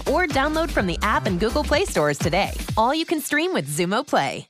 or download from the app and Google Play stores today. All you can stream with Xumo Play.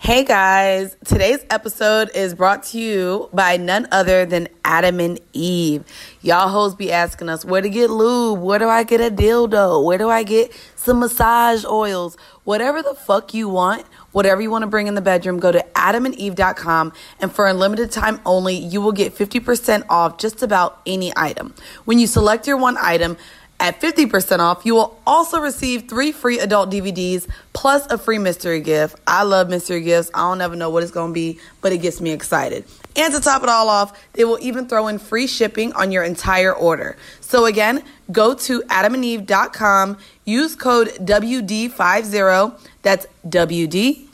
Hey guys, today's episode is brought to you by none other than Adam and Eve. Y'all hoes be asking us where to get lube, where do I get a dildo, where do I get some massage oils, whatever the fuck you want, whatever you want to bring in the bedroom, go to adamandeve.com and for a limited time only, you will get 50% off just about any item. When you select your one item, at 50% off, you will also receive three free adult DVDs plus a free mystery gift. I love mystery gifts. I don't ever know what it's going to be, but it gets me excited. And to top it all off, they will even throw in free shipping on your entire order. So again, go to adamandeve.com, use code WD50, that's WD50,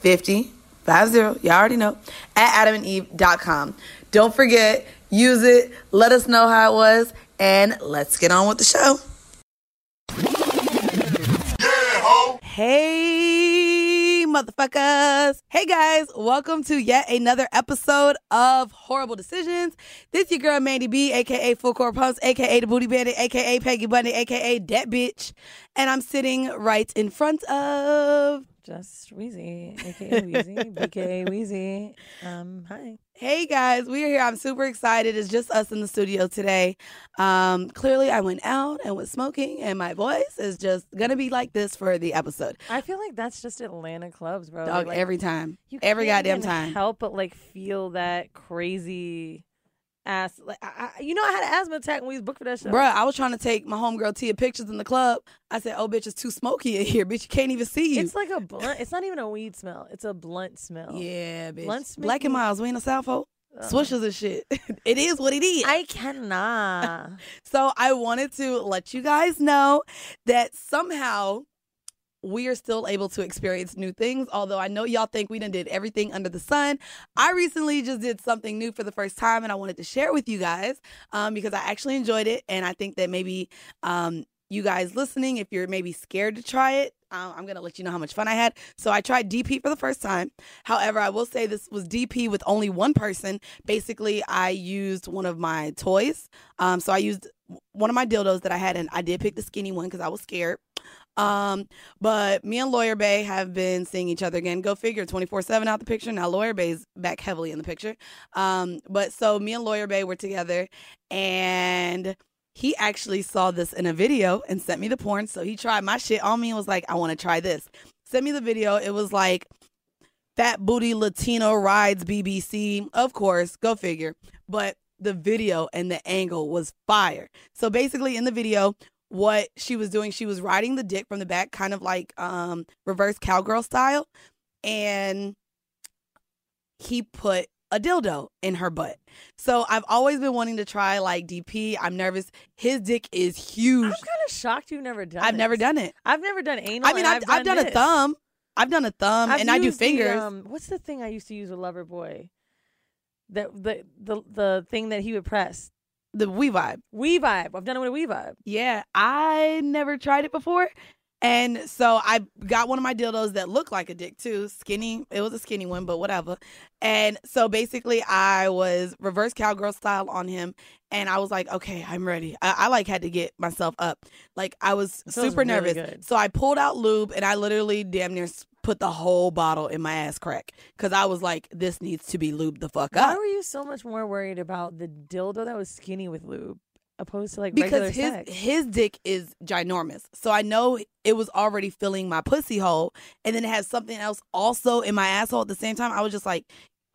50, y'all already know, at adamandeve.com. Don't forget, use it, let us know how it was, and let's get on with the show. Hey, motherfuckers. Hey, guys. Welcome to yet another episode of Horrible Decisions. This your girl, Mandy B, aka Full Court Pumps, aka The Booty Bandit, aka Peggy Bunny, aka That Bitch. And I'm sitting right in front of just Weezy, aka Weezy, BK Weezy. Um, hi. Hey guys, we are here. I'm super excited. It's just us in the studio today. Um, clearly, I went out and was smoking, and my voice is just gonna be like this for the episode. I feel like that's just Atlanta clubs, bro. Dog, like, every time, you every goddamn time. Help but like feel that crazy ass. Like, I, I, you know, I had an asthma attack when we was booked for that show. Bruh, I was trying to take my homegirl Tia pictures in the club. I said, "Oh, bitch, it's too smoky in here, bitch. You can't even see you." It's like a blunt. It's not even a weed smell. It's a blunt smell. yeah, bitch. Blunt make Black and Milds, we in the South Folk. Uh, Swishers and shit. it is what it is. I cannot. So I wanted to let you guys know that somehow we are still able to experience new things. Although I know y'all think we done did everything under the sun. I recently just did something new for the first time, and I wanted to share it with you guys um, because I actually enjoyed it, and I think that maybe um, you guys listening, if you're maybe scared to try it. Uh, I'm gonna let you know how much fun I had. So I tried DP for the first time. However, I will say this was DP with only one person. Basically, I used one of my toys. Um, so I used one of my dildos that I had, and I did pick the skinny one because I was scared. Um, but me and Lawyer Bay have been seeing each other again. Go figure, 24 7 out the picture. Now Lawyer Bay's back heavily in the picture. Um, but so me and Lawyer Bay were together, and he actually saw this in a video and sent me the porn. So he tried my shit on me and was like, I want to try this. Sent me the video. It was like Fat Booty Latino Rides BBC. Of course, go figure. But the video and the angle was fire. So basically, in the video, what she was doing, she was riding the dick from the back, kind of like um, reverse cowgirl style. And he put a dildo in her butt. So I've always been wanting to try like DP. I'm nervous. His dick is huge. I'm kind of shocked you've never done. I've it. never done it. I've never done anal. I mean, I've, I've done a thumb. I've done a thumb, I've and I do used the, fingers. um, what's the thing I used to use with Loverboy? The the the the thing that he would press. The We Vibe. We vibe. I've done it with a We vibe. Yeah, I never tried it before. And so I got one of my dildos that looked like a dick too, skinny. It was a skinny one, but whatever. And so basically, I was reverse cowgirl style on him, and I was like, okay, I'm ready. I, I like had to get myself up, like I was super really nervous. good. So I pulled out lube, and I literally damn near put the whole bottle in my ass crack because I was like, this needs to be lubed the fuck up. Why were you so much more worried about the dildo that was skinny with lube opposed to like because regular his sex? his dick is ginormous. So I know it was already filling my pussy hole, and then it has something else also in my asshole at the same time. I was just like,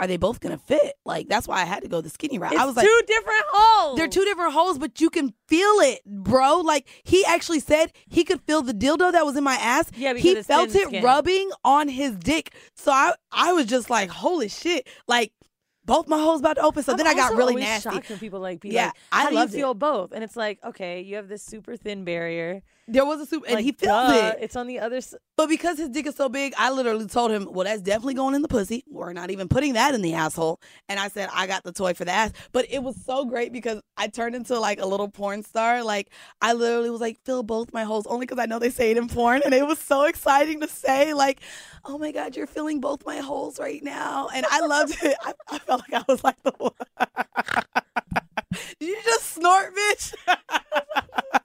are they both gonna fit? Like that's why I had to go the skinny route. It's I was like. two different holes. They're two different holes, but you can feel it, bro. Like he actually said he could feel the dildo that was in my ass. Yeah, because he felt it skin. rubbing on his dick. So I, I was just like, holy shit! Like both my holes about to open. So I'm then I got really nasty. Shocked when people like be Yeah, like, I "How do you loved it. feel both?" And it's like, okay, you have this super thin barrier, There was a soup, and like, he feels duh, it. It's on the other. s But because his dick is so big, I literally told him, well, that's definitely going in the pussy. We're not even putting that in the asshole. And I said, I got the toy for the ass. But it was so great because I turned into like a little porn star. Like, I literally was like, fill both my holes, only because I know they say it in porn. And it was so exciting to say, like, oh my God, you're filling both my holes right now. And I loved it. I, I felt like I was like the one. Did you just snort, bitch?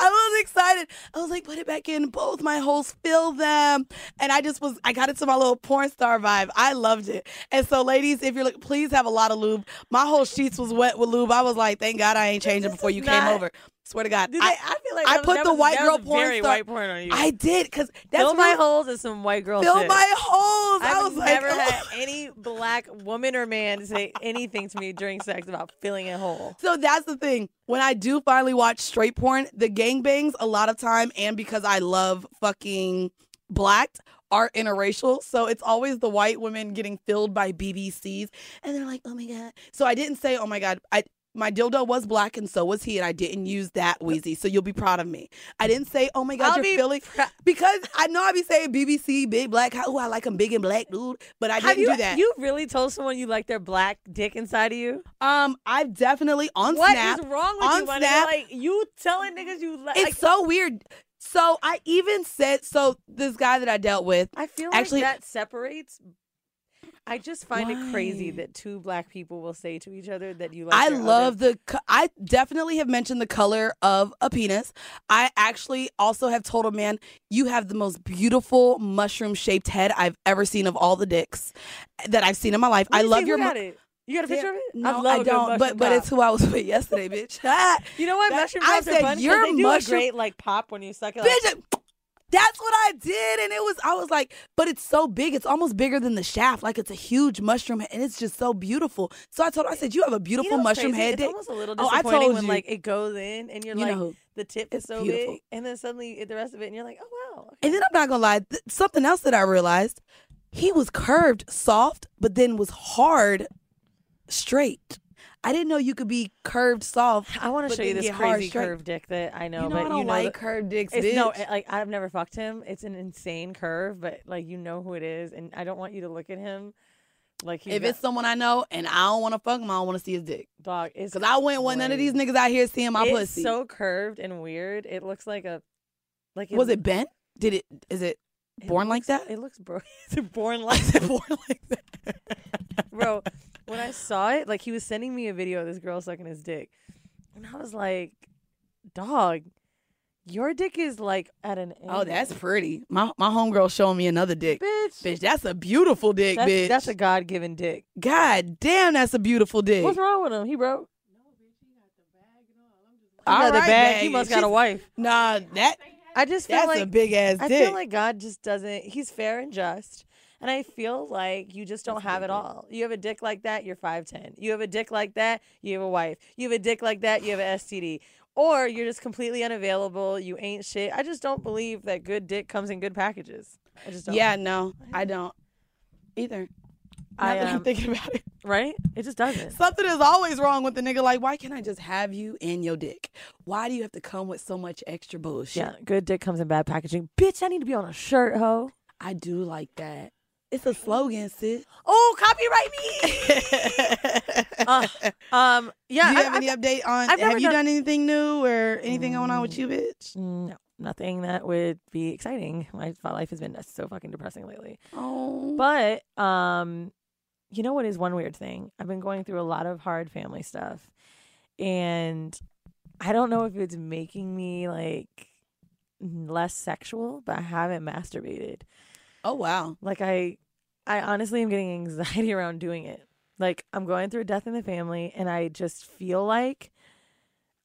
I was excited. I was like, put it back in. Both my holes, fill them. And I just was, I got into my little porn star vibe. I loved it. And so, ladies, if you're looking, please have a lot of lube. My whole sheets was wet with lube. I was like, thank God I ain't changing before you came over. Swear to God. Did I, they, I feel like I was- put the was- white girl porn very star- white porn on you. I did because that's Fill my holes is some white girl Fill shit. my holes. I I've was like, never oh. had any black woman or man say anything to me during sex about filling a hole. So that's the thing. When I do finally watch straight porn, the gangbangs a lot of time, and because I love fucking blacked, are interracial. So it's always the white women getting filled by BBCs, and they're like, "Oh my god." So I didn't say, "Oh my god." I my dildo was black, and so was he, and I didn't use that Weezy. So you'll be proud of me. I didn't say, "Oh my god, I'll you're be filling," prou- because I know I'd be saying BBC, big black. Oh, I like him big and black, dude. But I Have didn't you do that. you really told someone you like their black dick inside of you? um, I've definitely on What is Snap. wrong with on you? Snap, Like you telling niggas you like? It's so weird. So I even said so this guy that I dealt with. I feel actually- like that separates. I just find it crazy that two black people will say to each other that you like. I love other- the. I definitely have mentioned the color of a penis. I actually also have told a man, "You have the most beautiful mushroom shaped head I've ever seen of all the dicks that I've seen in my life. I love your." mu- You got a picture of it? No, love I good don't. But but it's who I was with yesterday, bitch. You know what? That- mushroom I said, "Your mushroom- a great like pop when you suck it. Like, bitch. That's what I did, and it was. I was like, but it's so big. It's almost bigger than the shaft. Like it's a huge mushroom, head, and it's just so beautiful. So I told her, I said, "You have a You beautiful know mushroom crazy? head It's dick." almost a little Oh, I disappointing told when you. like it goes in and you're You like know, the tip is so beautiful. big, and then suddenly the rest of it, and you're like, oh wow. And then I'm not gonna lie, th- something else that I realized, he was curved, soft, but then was hard, straight. I didn't know you could be curved, soft. I want to show you this crazy curved dick that I know, You know, but I don't you know like that- curved dicks, It's bitch. no, it- like I've never fucked him. It's an insane curve, but like you know who it is, and I don't want you to look at him like if got- it's someone I know and I don't want to fuck him, I don't want to see his dick. dog. It's Cause I wouldn't want none of these niggas out here seeing my it's pussy. so curved and weird. It looks like a like was it bent? Did it? Is it it born like that? It looks bro. Is it born like it born like that? bro when i saw it like he was sending me a video of this girl sucking his dick and i was like dog your dick is like at an Oh, that's pretty. My my homegirl showing me another dick. bitch Bitch, that's a beautiful dick, that's, bitch. that's a god-given dick God damn, that's a beautiful dick. what's wrong with him he broke he All got the right, bag he must got a wife Nah, that i just feel that's like a big ass i dick. feel like god just doesn't he's fair and just and I feel like you just don't have it all. You have a dick like that, you're 5'10. You have a dick like that, you have a wife. You have a dick like that, you have an STD. Or you're just completely unavailable, you ain't shit. I just don't believe that good dick comes in good packages. I just don't. yeah, no, I don't either. Now I, that I'm um, thinking about it, Right? It just doesn't. something is always wrong with the nigga. Like, why can't I just have you in your dick? Why do you have to come with so much extra bullshit? Yeah, good dick comes in bad packaging. Bitch, I need to be on a shirt, ho. I do like that. It's a slogan, sis. Oh, copyright me. Uh, um, yeah. Do you I- have I- any update on? I've have you done- done anything new or anything going on with you, bitch? No, nothing that would be exciting. My life has been so fucking depressing lately. Oh, But um, you know what is one weird thing? I've been going through a lot of hard family stuff, and I don't know if it's making me like less sexual, but I haven't masturbated. Oh wow. Like I, I honestly am getting anxiety around doing it. Like I'm going through a death in the family, and I just feel like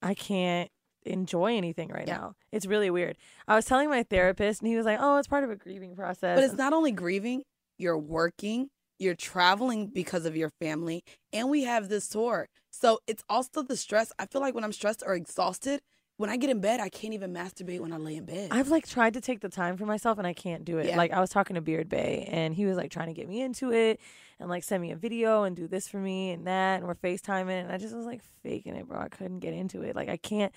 I can't enjoy anything right Yeah. now. It's really weird. I was telling my therapist, and he was like, "Oh, it's part of a grieving process." But it's not only grieving, you're working, you're traveling because of your family, and we have this tour. So it's also the stress. I feel like when I'm stressed or exhausted, when I get in bed, I can't even masturbate when I lay in bed. I've like tried to take the time for myself and I can't do it. Yeah. Like I was talking to Beard Bay and he was like trying to get me into it and like send me a video and do this for me and that and we're FaceTiming and I just was like faking it, bro. I couldn't get into it. Like I can't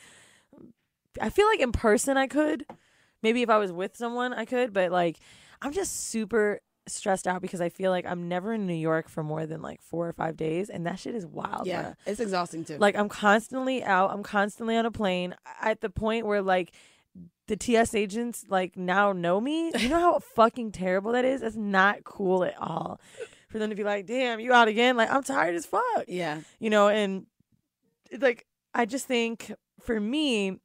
I feel like in person I could. Maybe if I was with someone I could, but like I'm just super stressed out because I feel like I'm never in New York for more than like 4 or 5 days and that shit is wild. yeah, bruh. it's exhausting too. Like I'm constantly out. I'm constantly on a plane at the point where like the TS agents like now know me. You know how fucking terrible that is? That's not cool at all. For them to be like, "Damn, you out again?" Like I'm tired as fuck. yeah, You know, and like I just think for me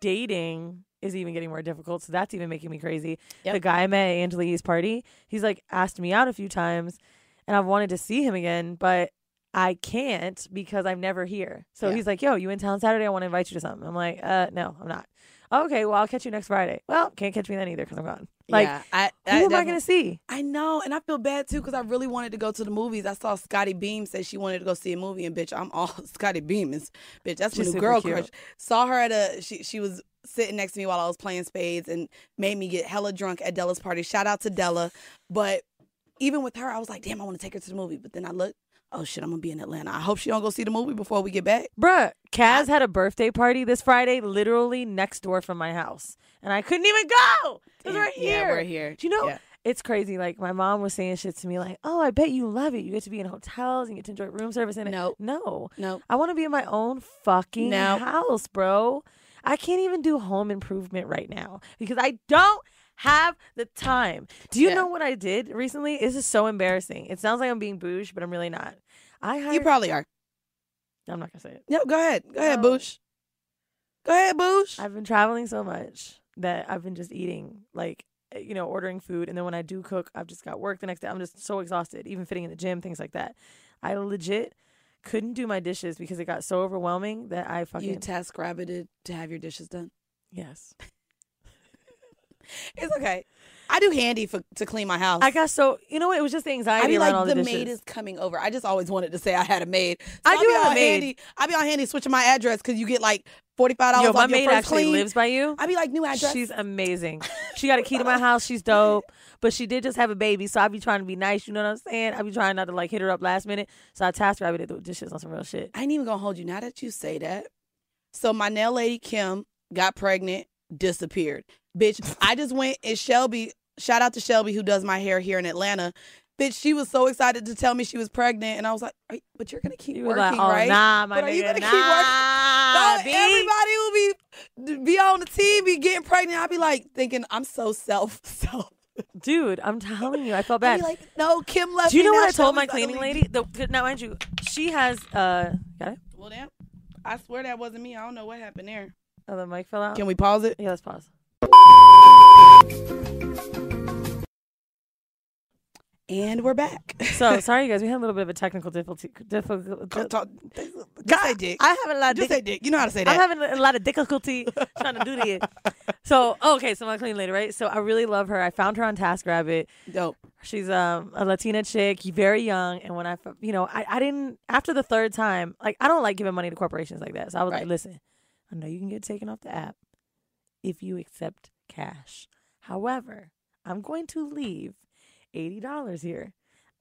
dating is even getting more difficult. So that's even making me crazy. Yep. The guy I met at Angela Yee's party, he's like asked me out a few times and I've wanted to see him again, but I can't because I'm never here. So Yeah. he's like, "Yo, you in town Saturday? I want to invite you to something." I'm like, "Uh, no, I'm not." Okay, well, I'll catch you next Friday. Well, can't catch me then either because I'm gone. Like, yeah. I, who am I gonna see? I know, and I feel bad too because I really wanted to go to the movies. I saw Scotty Beam said she wanted to go see a movie, and bitch, I'm all Scotty Beam is bitch. That's my She's new super girl cute. crush. Saw her at a she she was sitting next to me while I was playing spades and made me get hella drunk at Della's party. Shout out to Della, but even with her, I was like, damn, I want to take her to the movie. But then I looked, oh shit, I'm gonna be in Atlanta. I hope she don't go see the movie before we get back. Bruh, Kaz had a birthday party this Friday, literally next door from my house, and I couldn't even go. Was Damn, right yeah, we're here. Do you know? Yeah. It's crazy. Like my mom was saying shit to me, like, "Oh, I bet you love it. You get to be in hotels and you get to enjoy room service." And Nope. no, No, I want to be in my own fucking No. house, bro. I can't even do home improvement right now because I don't have the time. Do you Yeah. know what I did recently? This is so embarrassing. It sounds like I'm being bouge, but I'm really not. I hired. you probably are. I'm not gonna say it. No, go ahead, go ahead, Boosh. Go ahead, Boosh. I've been traveling so much that I've been just eating, like, eh, you know, ordering food. And then when I do cook, I've just got work the next day. I'm just so exhausted, even fitting in the gym, things like that. I legit couldn't do my dishes because it got so overwhelming that I fucking. you task rabbited to have your dishes done. yes. It's okay. I do handy for to clean my house. I got so, you know what? It was just the I anxiety around like all the, the, dishes. maid is coming over. I just always wanted to say I had a maid. So I I'll do have a maid. Handy. I be on handy switching my address because you get like forty five dollars Yo, my your maid first actually clean. lives by you. I be like new address. She's amazing. She got a key to my house. She's dope. But she did just have a baby, so I be trying to be nice. You know what I'm saying? I be trying not to like hit her up last minute. So I tasked her. I be do dishes on some real shit. I ain't even gonna hold you now that you say that. So my nail lady Kim got pregnant, disappeared. Bitch, I just went and Shelby. Shout out to Shelby who does my hair here in Atlanta. Bitch, she was so excited to tell me she was pregnant, and I was like, "Are you- "But you're gonna keep You working, like, oh right? nah, my But are you gonna nah, keep working? No, everybody will be be on the team, be getting pregnant. I'll be like thinking I'm so self self. Dude, I'm telling you, I felt I'll bad. like, no, Kim left. Do you know now what I told my cleaning lady? The, now, mind you, she has uh, got it? Well, damn, I swear that wasn't me. I don't know what happened there. Oh, the mic fell out. Can we pause it? Yeah, let's pause. And we're back. So sorry, you guys. We had a little bit of a technical difficulty. Difficult. Talk- talk- Just say dick. I have a lot. Of Just dic- say dick. You know how to say that. I'm having a lot of difficulty trying to do this. So okay, so my cleaning lady, right? So I really love her. I found her on TaskRabbit. Dope. She's um, a Latina chick, very young, and when I, you know, I, I didn't after the third time, like I don't like giving money to corporations like that. So I was Right. like, listen, I know you can get taken off the app if you accept cash. However, I'm going to leave eighty dollars here.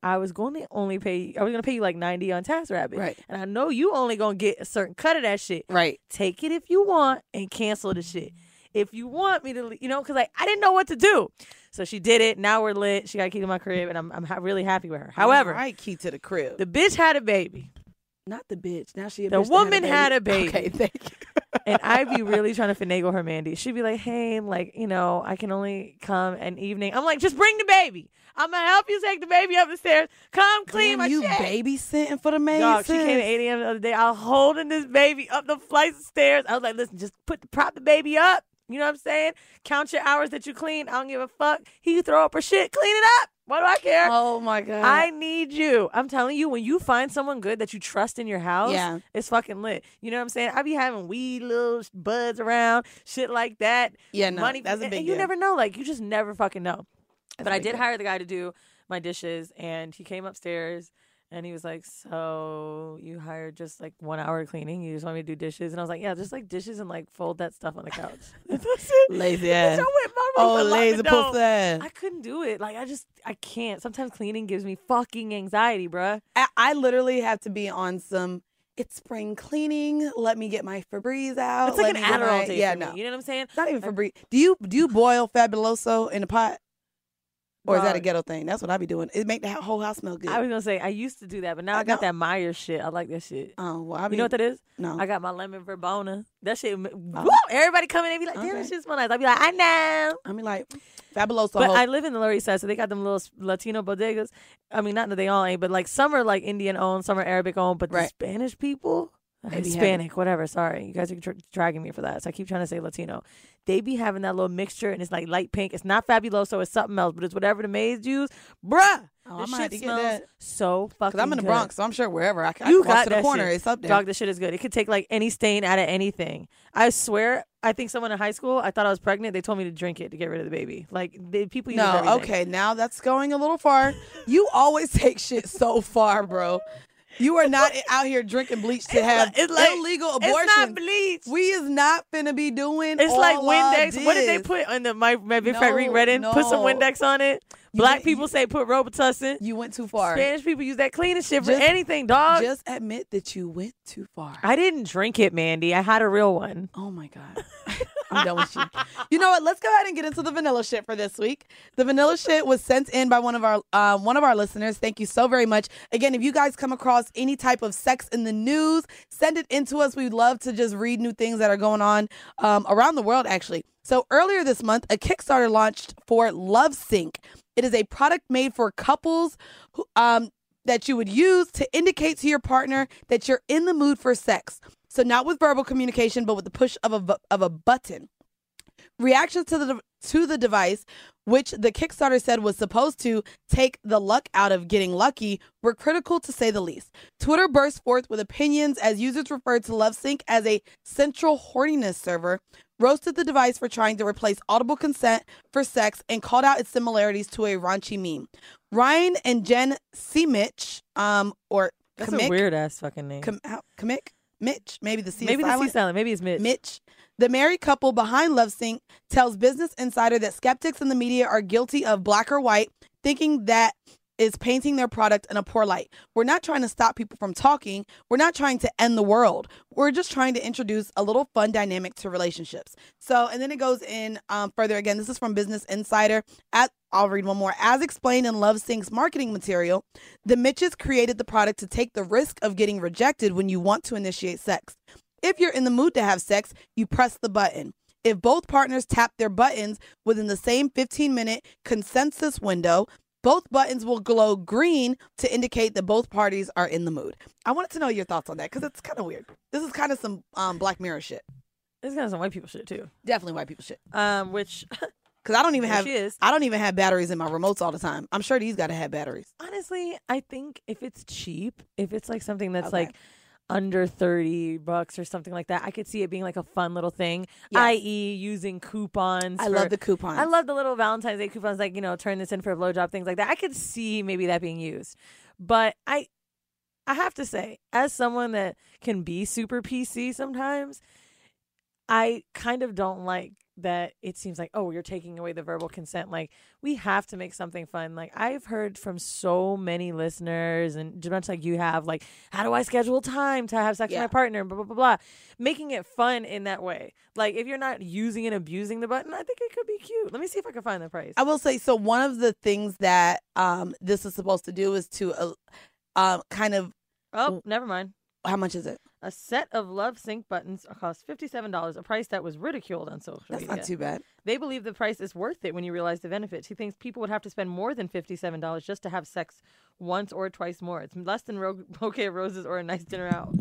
I was going to only pay. I was going to pay you like ninety on TaskRabbit, Right. And I know you only going to get a certain cut of that shit. Right. Take it if you want and cancel the shit. if you want me to, you know, because like I didn't know what to do. So she did it. Now we're lit. She got a key to my crib, and I'm I'm ha- really happy with her. However, right key to the crib. the bitch had a baby, Not the bitch. Now she a The woman had a baby. Okay, thank you. and I'd be really trying to finagle her, Mandy. She'd be like, "Hey, like you know, I can only come an evening." I'm like, "Just bring the baby. I'm gonna help you take the baby up the stairs. Come clean Damn, my you shit." babysitting for the maid. Dog, she came at 8 a.m. the other day. I was holding this baby up the flights of stairs. I was like, listen, just put the prop the baby up. You know what I'm saying? Count your hours that you clean. I don't give a fuck. He throw up her shit. Clean it up. What do I care? Oh my god. I need you. I'm telling you, when you find someone good that you trust in your house, Yeah. it's fucking lit. You know what I'm saying? I be having weed little buds around, shit like that. Yeah, no, money. that's a big and you deal. never know. Like you just never fucking know. That's but I did deal. hire the guy to do my dishes, and he came upstairs. And he was like, "So you hired just like one hour of cleaning? You just want me to do dishes?" And I was like, "Yeah, just like dishes and like fold that stuff on the couch." That's it. Lazy Bitch, ass. I went my Oh, lazy pussy ass. I couldn't do it. Like I just I can't. Sometimes cleaning gives me fucking anxiety, bruh. I, I literally have to be on some. It's spring cleaning. Let me get my Febreze out. It's like Let an Adderall my- day Yeah, no, You know what I'm saying? it's not even Febreze. Do you do you boil Fabuloso in a pot, or is that a ghetto thing? That's what I be doing. It make the whole house smell good. I was gonna say I used to do that, but now I, I got that Meyer shit. I like that shit. oh well, I be, you know what that is? No, I got my lemon verbena. That shit. Oh. Woo, everybody come in and be like, "Damn, Okay. that shit smell nice." I be like, "I know." I mean like Fabuloso. But I live in the Lower East Side, so they got them little Latino bodegas. I mean, not that they all ain't, but like some are like Indian owned, some are Arabic owned. But the Spanish people, Having- Hispanic, whatever. Sorry, you guys are dra- dragging me for that. So I keep trying to say Latino. They be having that little mixture, and it's like light pink. It's not fabuloso. It's something else, but it's whatever the maids use, bruh. Oh, might shit have to get smells so fucking. Because I'm in the good. Bronx, so I'm sure wherever I can, I You walk got to the corner, shit. it's up there. Dog, this shit is good. It could take like any stain out of anything. I swear, I think someone in high school, I thought I was pregnant. They told me to drink it to get rid of the baby. Like the people use no, okay, now that's going a little far. You always take shit so far, bro. You are not out here drinking bleach to It's have like- it's like- illegal It's not bleach. we is not finna be doing. It's like Windex. What did they put on the my my big fat No, Reed Redden? Put some. Windex on it. You Black went- people say put Robitussin. You went too far. Spanish people use that cleaning shit for Just- anything, dog. Just admit that you went too far. I didn't drink it, Mandy. I had a real one. Oh my god. I'm done with you. You know what? Let's go ahead and get into the vanilla shit for this week. The vanilla shit was sent in by one of our uh, one of our listeners. Thank you so very much. Again, if you guys come across any type of sex in the news, send it into us. We'd love to just read new things that are going on um, around the world. Actually, so earlier this month, a Kickstarter launched for Love Sync. It is a product made for couples who, um, that you would use to indicate to your partner that you're in the mood for sex. So not with verbal communication, but with the push of a of a button. Reactions to the to the device, which the Kickstarter said was supposed to take the luck out of getting lucky, were critical to say the least. Twitter burst forth with opinions as users referred to LoveSync as a central horniness server, roasted the device for trying to replace audible consent for sex, and called out its similarities to a raunchy meme. Ryan and Jen Seemich, um, or That's Kamik, a weird ass fucking name. Kam- how- Kamik, Mitch, maybe the C Maybe the C silent. silent. Maybe it's Mitch. Mitch, the married couple behind LoveSync, tells Business Insider that skeptics in the media are guilty of black or white, thinking that is painting their product in a poor light. We're not trying to stop people from talking. We're not trying to end the world. We're just trying to introduce a little fun dynamic to relationships. So, and then it goes in um, further again. This is from Business Insider. At I'll read one more. As explained in LoveSync's marketing material, the Mitches created the product to take the risk of getting rejected when you want to initiate sex. If you're in the mood to have sex, you press the button. If both partners tap their buttons within the same 15 minute consensus window, both buttons will glow green to indicate that both parties are in the mood. I wanted to know your thoughts on that because it's kind of weird. This is kind of some um, Black Mirror shit. This is kind of some white people shit too. Definitely white people shit. Um, which Because I don't even have she is. I don't even have batteries in my remotes all the time. I'm sure these got to have batteries. honestly, I think if it's cheap, if it's like something that's Okay. like under 30 bucks or something like that, I could see it being like a fun little thing, Yes. i.e., using coupons. I for- love the coupons. I love the little Valentine's Day coupons, like, you know, turn this in for a blowjob, things like that. I could see maybe that being used. But I I have to say, as someone that can be super PC sometimes, I kind of don't like that it seems like oh you're taking away the verbal consent like we have to make something fun like i've heard from so many listeners and just much like you have like how do i schedule time to have sex Yeah. with my partner blah blah blah blah making it fun in that way like if you're not using and abusing the button i think it could be cute let me see if i can find the price I will say so. One of the things that um this is supposed to do is to uh, um kind of oh never mind how much is it? A set of love sync buttons cost $57 a price that was ridiculed on social That's media not too bad. They believe the price is worth it when you realize the benefits. He thinks people would have to spend more than $57 just to have sex once or twice more. It's less than ro- bouquet of roses or a nice dinner out.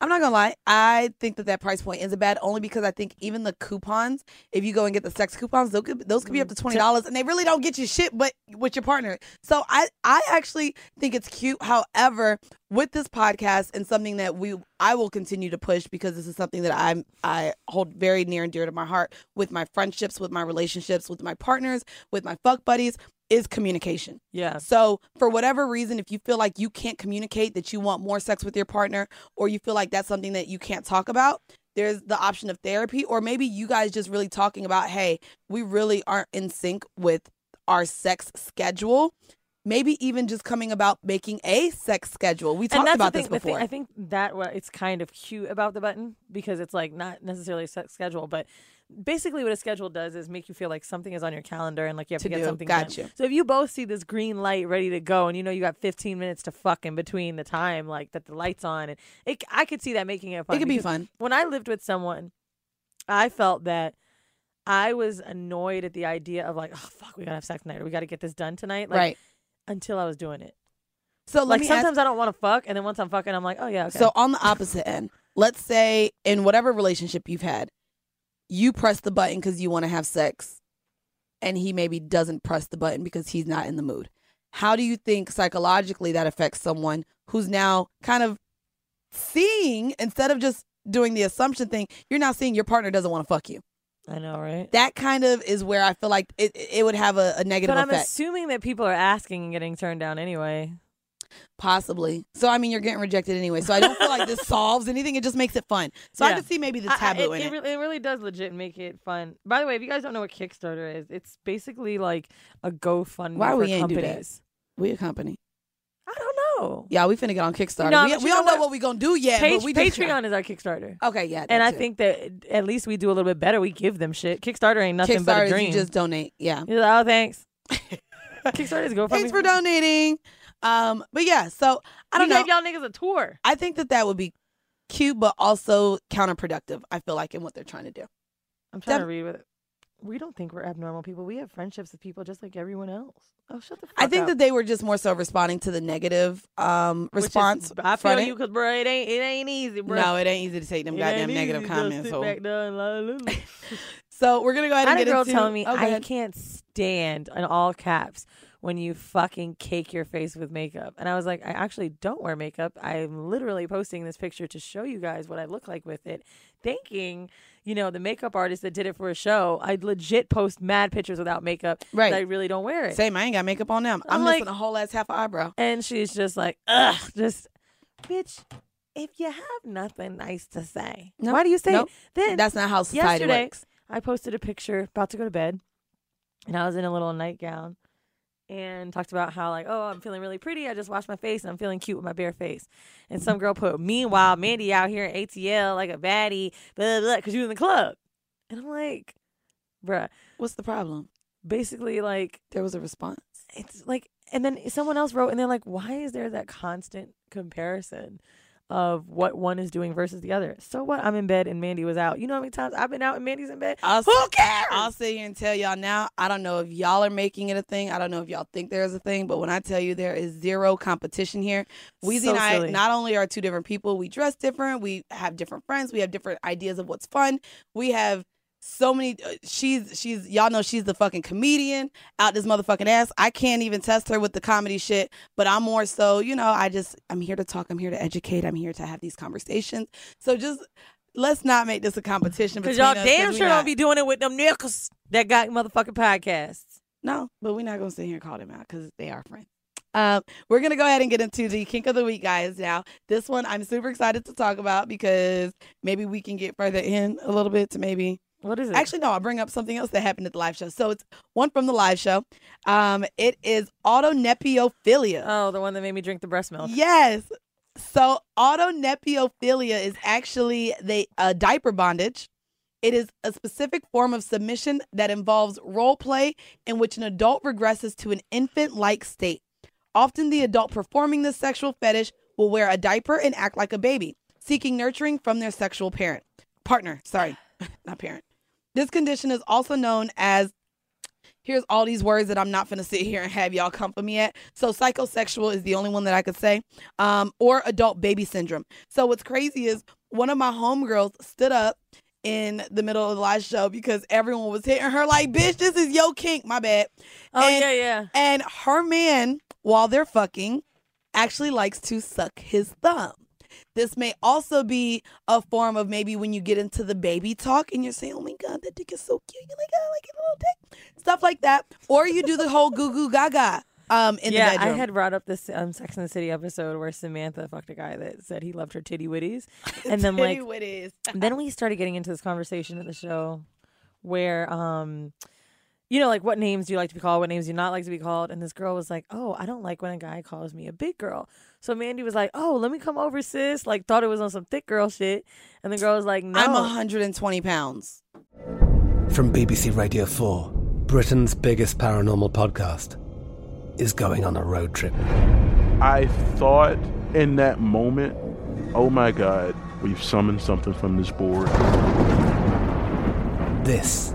I'm not gonna lie. I think that that price point isn't bad, only because I think even the coupons, if you go and get the sex coupons, those could, those could be up mm-hmm. to twenty dollars, and they really don't get you shit, but with your partner. So I I actually think it's cute. However, with this podcast and something that we I will continue to push because this is something that I'm I hold very near and dear to my heart with my friendships, with my relationships, with my partners, with my fuck buddies is communication. Yeah. So, for whatever reason, if you feel like you can't communicate that you want more sex with your partner, or you feel like that's something that you can't talk about, there's the option of therapy, or maybe you guys just really talking about, hey, we really aren't in sync with our sex schedule. Maybe even just coming about making a sex schedule. We talked about the this thing, the thing- before. I think that what it's kind of cute about the button because it's like not necessarily a set schedule, but basically what a schedule does is make you feel like something is on your calendar and like you have to, To get do. something Got done. you. So if you both see this green light ready to go and you know you got 15 minutes to fuck in between the time like that the light's on and it I could see that making it fun. it could be fun. When I lived with someone, I felt that I was annoyed at the idea of like, oh fuck, we gotta have sex tonight or we gotta get this done tonight. Like, right. Until I was doing it. So let like me ask- sometimes I don't want to fuck, and then once I'm fucking, I'm like, oh yeah, okay. So on the opposite end, let's say in whatever relationship you've had, you press the button because you want to have sex, and he maybe doesn't press the button because he's not in the mood. How do you think psychologically that affects someone who's now kind of seeing instead of just doing the assumption thing, you're now seeing your partner doesn't want to fuck you. I know, right? That kind of is where I feel like it it would have a, a negative But I'm effect. assuming that people are asking and getting turned down anyway. Possibly. So I mean, you're getting rejected anyway. So I don't feel like this solves anything. It just makes it fun. So I Yeah. can see maybe the I- I- taboo it, in it it. really, it really does legit make it fun. By the way, if you guys don't know what Kickstarter is, it's basically like a GoFundMe Why for we ain't do that? companies. We a company. Know. Yeah, we finna get on Kickstarter. No, we but we know don't know what? what we gonna do yet. Page- but we Patreon is our Kickstarter. Okay, yeah. and I it. think that at least we do a little bit better. We give them shit. Kickstarter ain't nothing but Kickstarter a is dream. you just donate. Yeah. You're like, oh, thanks. Kickstarter is GoFundMe. Thanks for donating. Um, but yeah, so I don't we know. gave y'all niggas a tour. I think that that would be cute, but also counterproductive. I feel like in what they're trying to do. I'm trying to read with it. We don't think we're abnormal people. We have friendships with people just like everyone else. Oh, shut the fuck I think up. that they were just more so responding to the negative um Which is- response. I feel you because, bro, it ain't, it ain't easy, bro. No, it ain't easy to take them It goddamn negative easy to just comments. So. we're gonna go ahead I and had a get girl into. telling me Oh, I can't stand in all caps when you fucking cake your face with makeup. And I was like, I actually don't wear makeup. I'm literally posting this picture to show you guys what I look like with it, thinking, you know, the makeup artist that did it for a show. I legit post mad pictures without makeup. Right. I really don't wear it. Same. I ain't got makeup on now. I'm, I'm missing like- a whole ass half an eyebrow. And she's just like, ugh, just, bitch. If you have nothing nice to say, why do you say Nope. Then That's not how society yesterday, works. I posted a picture about to go to bed, and I was in a little nightgown, and talked about how like, oh, I'm feeling really pretty. I just washed my face, and I'm feeling cute with my bare face. And some girl put, meanwhile, Mandy out here in ATL like a baddie, blah blah, blah, because was in the club, and I'm like, bruh, What's the problem? basically like There was a response. it's like and then someone else wrote and they're like why is there that constant comparison of what one is doing versus the other so what i'm in bed and mandy was out you know how many times i've been out and mandy's in bed I'll, who cares I'll sit here and tell y'all now. I don't know if y'all are making it a thing. I don't know if y'all think there's a thing, but when I tell you there is zero competition here, Weezy So and I silly. not only are two different people, we dress different, we have different friends, we have different ideas of what's fun. We have so many. Uh, she's she's y'all know she's the fucking comedian out this motherfucking ass. I can't even test her with the comedy shit, but I'm more so you know I just I'm here to talk. I'm here to educate. I'm here to have these conversations. So just. Let's not make this a competition because y'all us, damn sure not- don't be doing it with them niggas that got motherfucking podcasts No, but we're not gonna sit here and call them out because they are friends. Um, we're gonna go ahead and get into the kink of the week, guys. Now, this one I'm super excited to talk about because maybe we can get further in a little bit to maybe What is it? Actually, no, I'll bring up something else that happened at the live show. So it's one from the live show. Um, it is autonepophilia. oh, the one that made me drink the breast milk. Yes. So autonepophilia is actually the uh, diaper bondage. It is a specific form of submission that involves role play in which an adult regresses to an infant-like state. Often the adult performing this sexual fetish will wear a diaper and act like a baby, seeking nurturing from their sexual parent. Partner, sorry, not parent. This condition is also known as here's all these words that I'm not going to sit here and have y'all come for me at. So psychosexual is the only one that I could say, um, or adult baby syndrome. So what's crazy is one of my homegirls stood up in the middle of the live show because everyone was hitting her like, "Bitch, this is yo kink." My bad. Oh And- yeah, yeah. And her man, while they're fucking, actually likes to suck his thumb. This may also be a form of maybe when you get into the baby talk and you're saying, "Oh my god, that dick is so cute," you're like, "I like it, little dick," stuff like that, or you do the whole goo goo gaga um in yeah, the bedroom. I had brought up this um, Sex and the City episode where Samantha fucked a guy that said he loved her titty witties, and then like witties. then we started getting into this conversation at the show where um you know like what names do you like to be called what names do you not like to be called and this girl was like oh i don't like when a guy calls me a big girl so mandy was like oh let me come over sis like thought it was on some thick girl shit and the girl was like no I'm 120 pounds. From BBC Radio 4, Britain's biggest paranormal podcast is going on a road trip. I thought in that moment, oh my God, we've summoned something from this board. This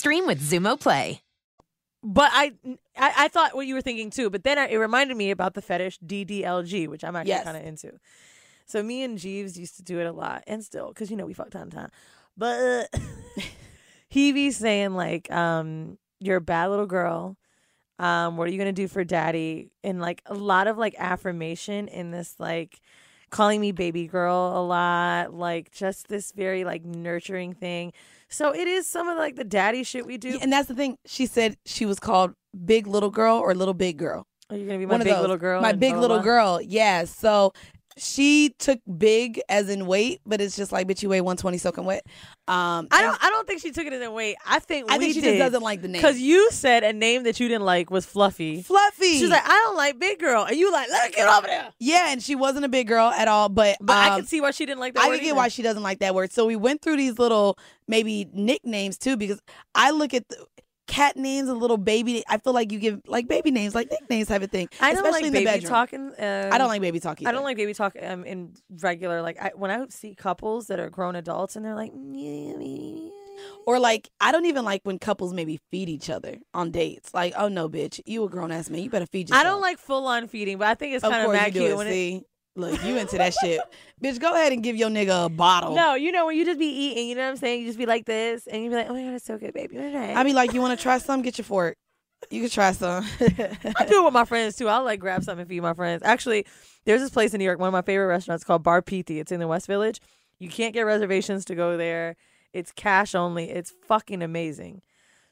stream with Xumo Play. but I, I i thought what you were thinking too but then I, it reminded me about the fetish ddlg which i'm actually Yes. kind of into. So me and jeeves used to do it a lot and still because you know we fuck time time. But he be saying like um you're a bad little girl. Um what are you gonna do for daddy? And like a lot of like affirmation in this like calling me baby girl a lot like just this very like nurturing thing so it is some of like the daddy shit we do Yeah, and that's the thing. She said she was called Big Little Girl or Little Big Girl. Are you gonna be my One of big little girl? My big little girl. Yeah. So she took big as in weight, but it's just like bitch you weigh 120 soaking wet. Um I don't. I don't think she took it as a weight. I think I we think she did, just doesn't like the name. because you said a name that you didn't like was Fluffy. Fluffy. She's like, I don't like big girl, and you like, let her get over there. Yeah, and she wasn't a big girl at all, but But I um, can see why she didn't like that. I word can get either. why she doesn't like that word. So we went through these little maybe nicknames too, because I look at the cat names and little baby. I feel like you give like baby names, like nicknames type of thing. I don't like baby talking. Um, I don't like baby talk either. I don't like baby talk um, in regular. Like I, when I see couples that are grown adults and they're like, Or like I don't even like when couples maybe feed each other on dates. Like, oh no, bitch, you a grown ass man, you better feed yourself. I don't like full on feeding, but I think it's kind of you cute when it, look, you into that shit, bitch. Go ahead and give your nigga a bottle. No, you know when you just be eating, you know what I'm saying? You just be like this, and you be like, "Oh my god, it's so good, baby." I be like, you want to try some? Get your fork. You can try some. I do it with my friends too. I'll like grab something and feed my friends. Actually, there's this place in New York, one of my favorite restaurants called Bar Pitti. It's in the West Village. You can't get reservations to go there. It's cash only. It's fucking amazing.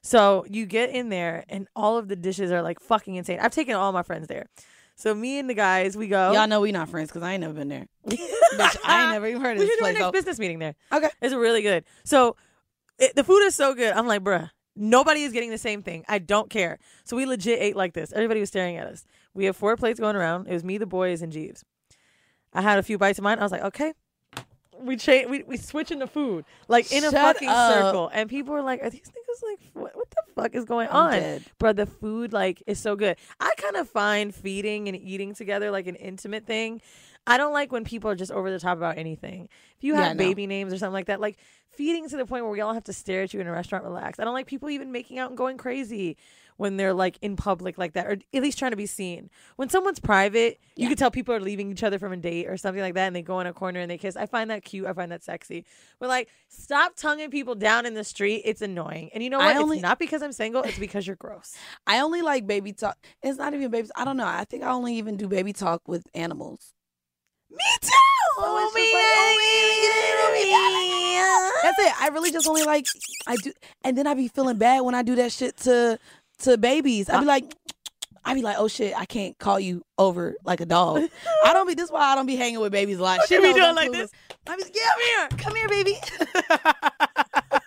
So you get in there and all of the dishes are like fucking insane. I've taken all my friends there. So me and the guys, we go. Y'all know we not friends because I ain't never been there. Bitch, I ain't never even heard of we this should do our place. next so- business meeting there. Okay. It's really good. So it, the food is so good. I'm like, bruh, nobody is getting the same thing. I don't care. So we legit ate like this. Everybody was staring at us. We have four plates going around. It was me, the boys, and Jeeves. I had a few bites of mine. I was like, okay. We change. we we switching the food like in a Shut fucking up. circle, and people are like, "Are these niggas like what, what the fuck is going on?" Bro, the food like is so good. I kind of find feeding and eating together like an intimate thing. I don't like when people are just over the top about anything. If you Yeah, have no. baby names or something like that, like feeding to the point where we all have to stare at you in a restaurant, relax. I don't like people even making out and going crazy when they're like in public like that, or at least trying to be seen. When someone's private, you can tell people are leaving each other from a date or something like that, and they go in a corner and they kiss. I find that cute. I find that sexy. But like, stop tonguing people down in the street. It's annoying. And you know what? only- it's not because I'm single. It's because you're gross. I only like baby talk. It's not even baby. I don't know. I think I only even do baby talk with animals. Me too. Oh, it's just like, oh, oh, man. That's it. I really just only like I do, and then I be feeling bad when I do that shit to to babies. I'd be uh, like, I'd be like, oh shit, I can't call you over like a dog. I don't be. This is why I don't be hanging with babies a lot. She be doing like clueless. this? I be yeah, come here, come here, baby.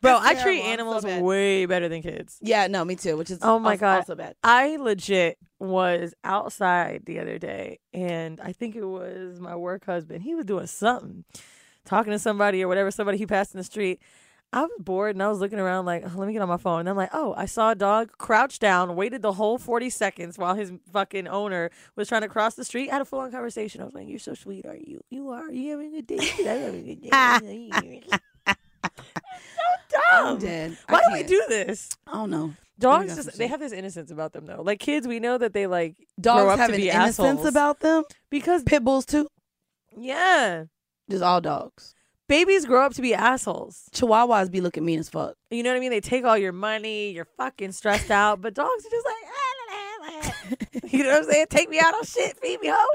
Bro, I treat I'm so animals way better than kids. Yeah, no, me too. Which is Oh my God. also bad. I legit was outside the other day, and I think it was my work husband. He was doing something, talking to somebody or whatever, somebody he passed in the street. I was bored and I was looking around like, "Oh, let me get on my phone. And I'm like, oh, I saw a dog crouch down, waited the whole 40 seconds while his fucking owner was trying to cross the street. I had a full on conversation. I was like, you're so sweet, are you? You are. you having a good day? I'm having a good day. so dumb. Why do we do this? I don't know. Dogs just they have this innocence about them though. Like kids, we know that they like Dogs have an innocence assholes. about them. because Pit bulls too. yeah, Just all dogs. Babies grow up to be assholes. Chihuahuas be looking mean as fuck. You know what I mean? They take all your money. You're fucking stressed out. But dogs are just like, "Ah, you know what I'm saying? Take me out on shit. Feed me hoe.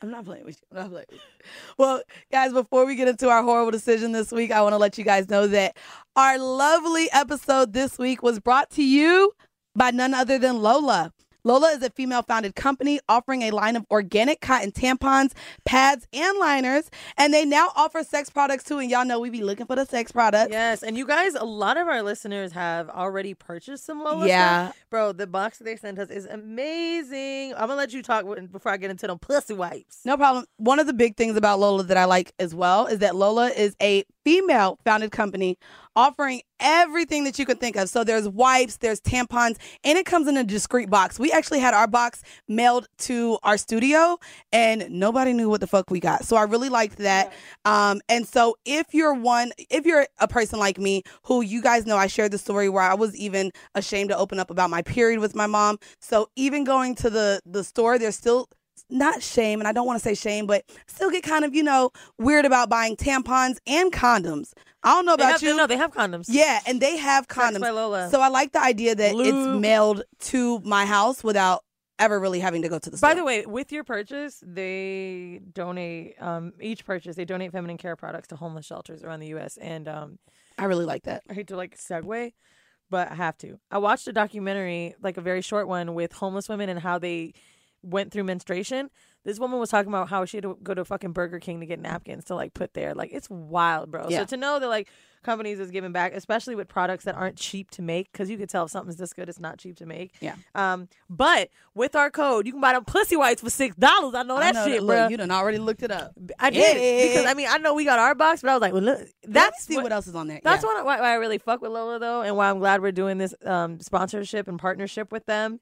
I'm not playing with you. I'm not playing with you. Well, guys, before we get into our horrible decision this week, I want to let you guys know that our lovely episode this week was brought to you by none other than Lola. Lola is a female founded company offering a line of organic cotton tampons, pads, and liners. And they now offer sex products too. And y'all know we be looking for the sex products. Yes, and you guys, a lot of our listeners have already purchased some Lola Yeah. stuff. Bro, the box that they sent us is amazing. I'm gonna let you talk before I get into them pussy wipes. No problem. One of the big things about Lola that I like as well is that Lola is a female founded company offering everything that you could think of. So there's wipes, there's tampons, and it comes in a discreet box. We actually had our box mailed to our studio and nobody knew what the fuck we got. So I really liked that. Um, and so if you're one, if you're a person like me who you guys know I shared the story where I was even ashamed to open up about my period with my mom. So even going to the the store, there's still not shame, and I don't want to say shame, but still get kind of, you know, weird about buying tampons and condoms. I don't know They about have, you. No, they have condoms. Yeah, and they have condoms. So I like the idea that it's mailed to my house without ever really having to go to the store. By the way, with your purchase, they donate um, each purchase. They donate feminine care products to homeless shelters around the U.S. And um, I really like that. I hate to like segue, but I have to. I watched a documentary, like a very short one, with homeless women and how they went through menstruation. This woman was talking about how she had to go to fucking Burger King to get napkins to like put there. Like it's wild, bro. Yeah. So to know that like companies is giving back, especially with products that aren't cheap to make, because you could tell if something's this good, it's not cheap to make. Yeah. Um, but with our code, you can buy them pussy whites for six dollars. I know I that know shit, that- bro. you done already looked it up. I did Yeah. because I mean I know we got our box, but I was like, well, look, Let's that's see what, else is on there. that's yeah. why, why why I really fuck with Lola though, and why I'm glad we're doing this um, sponsorship and partnership with them,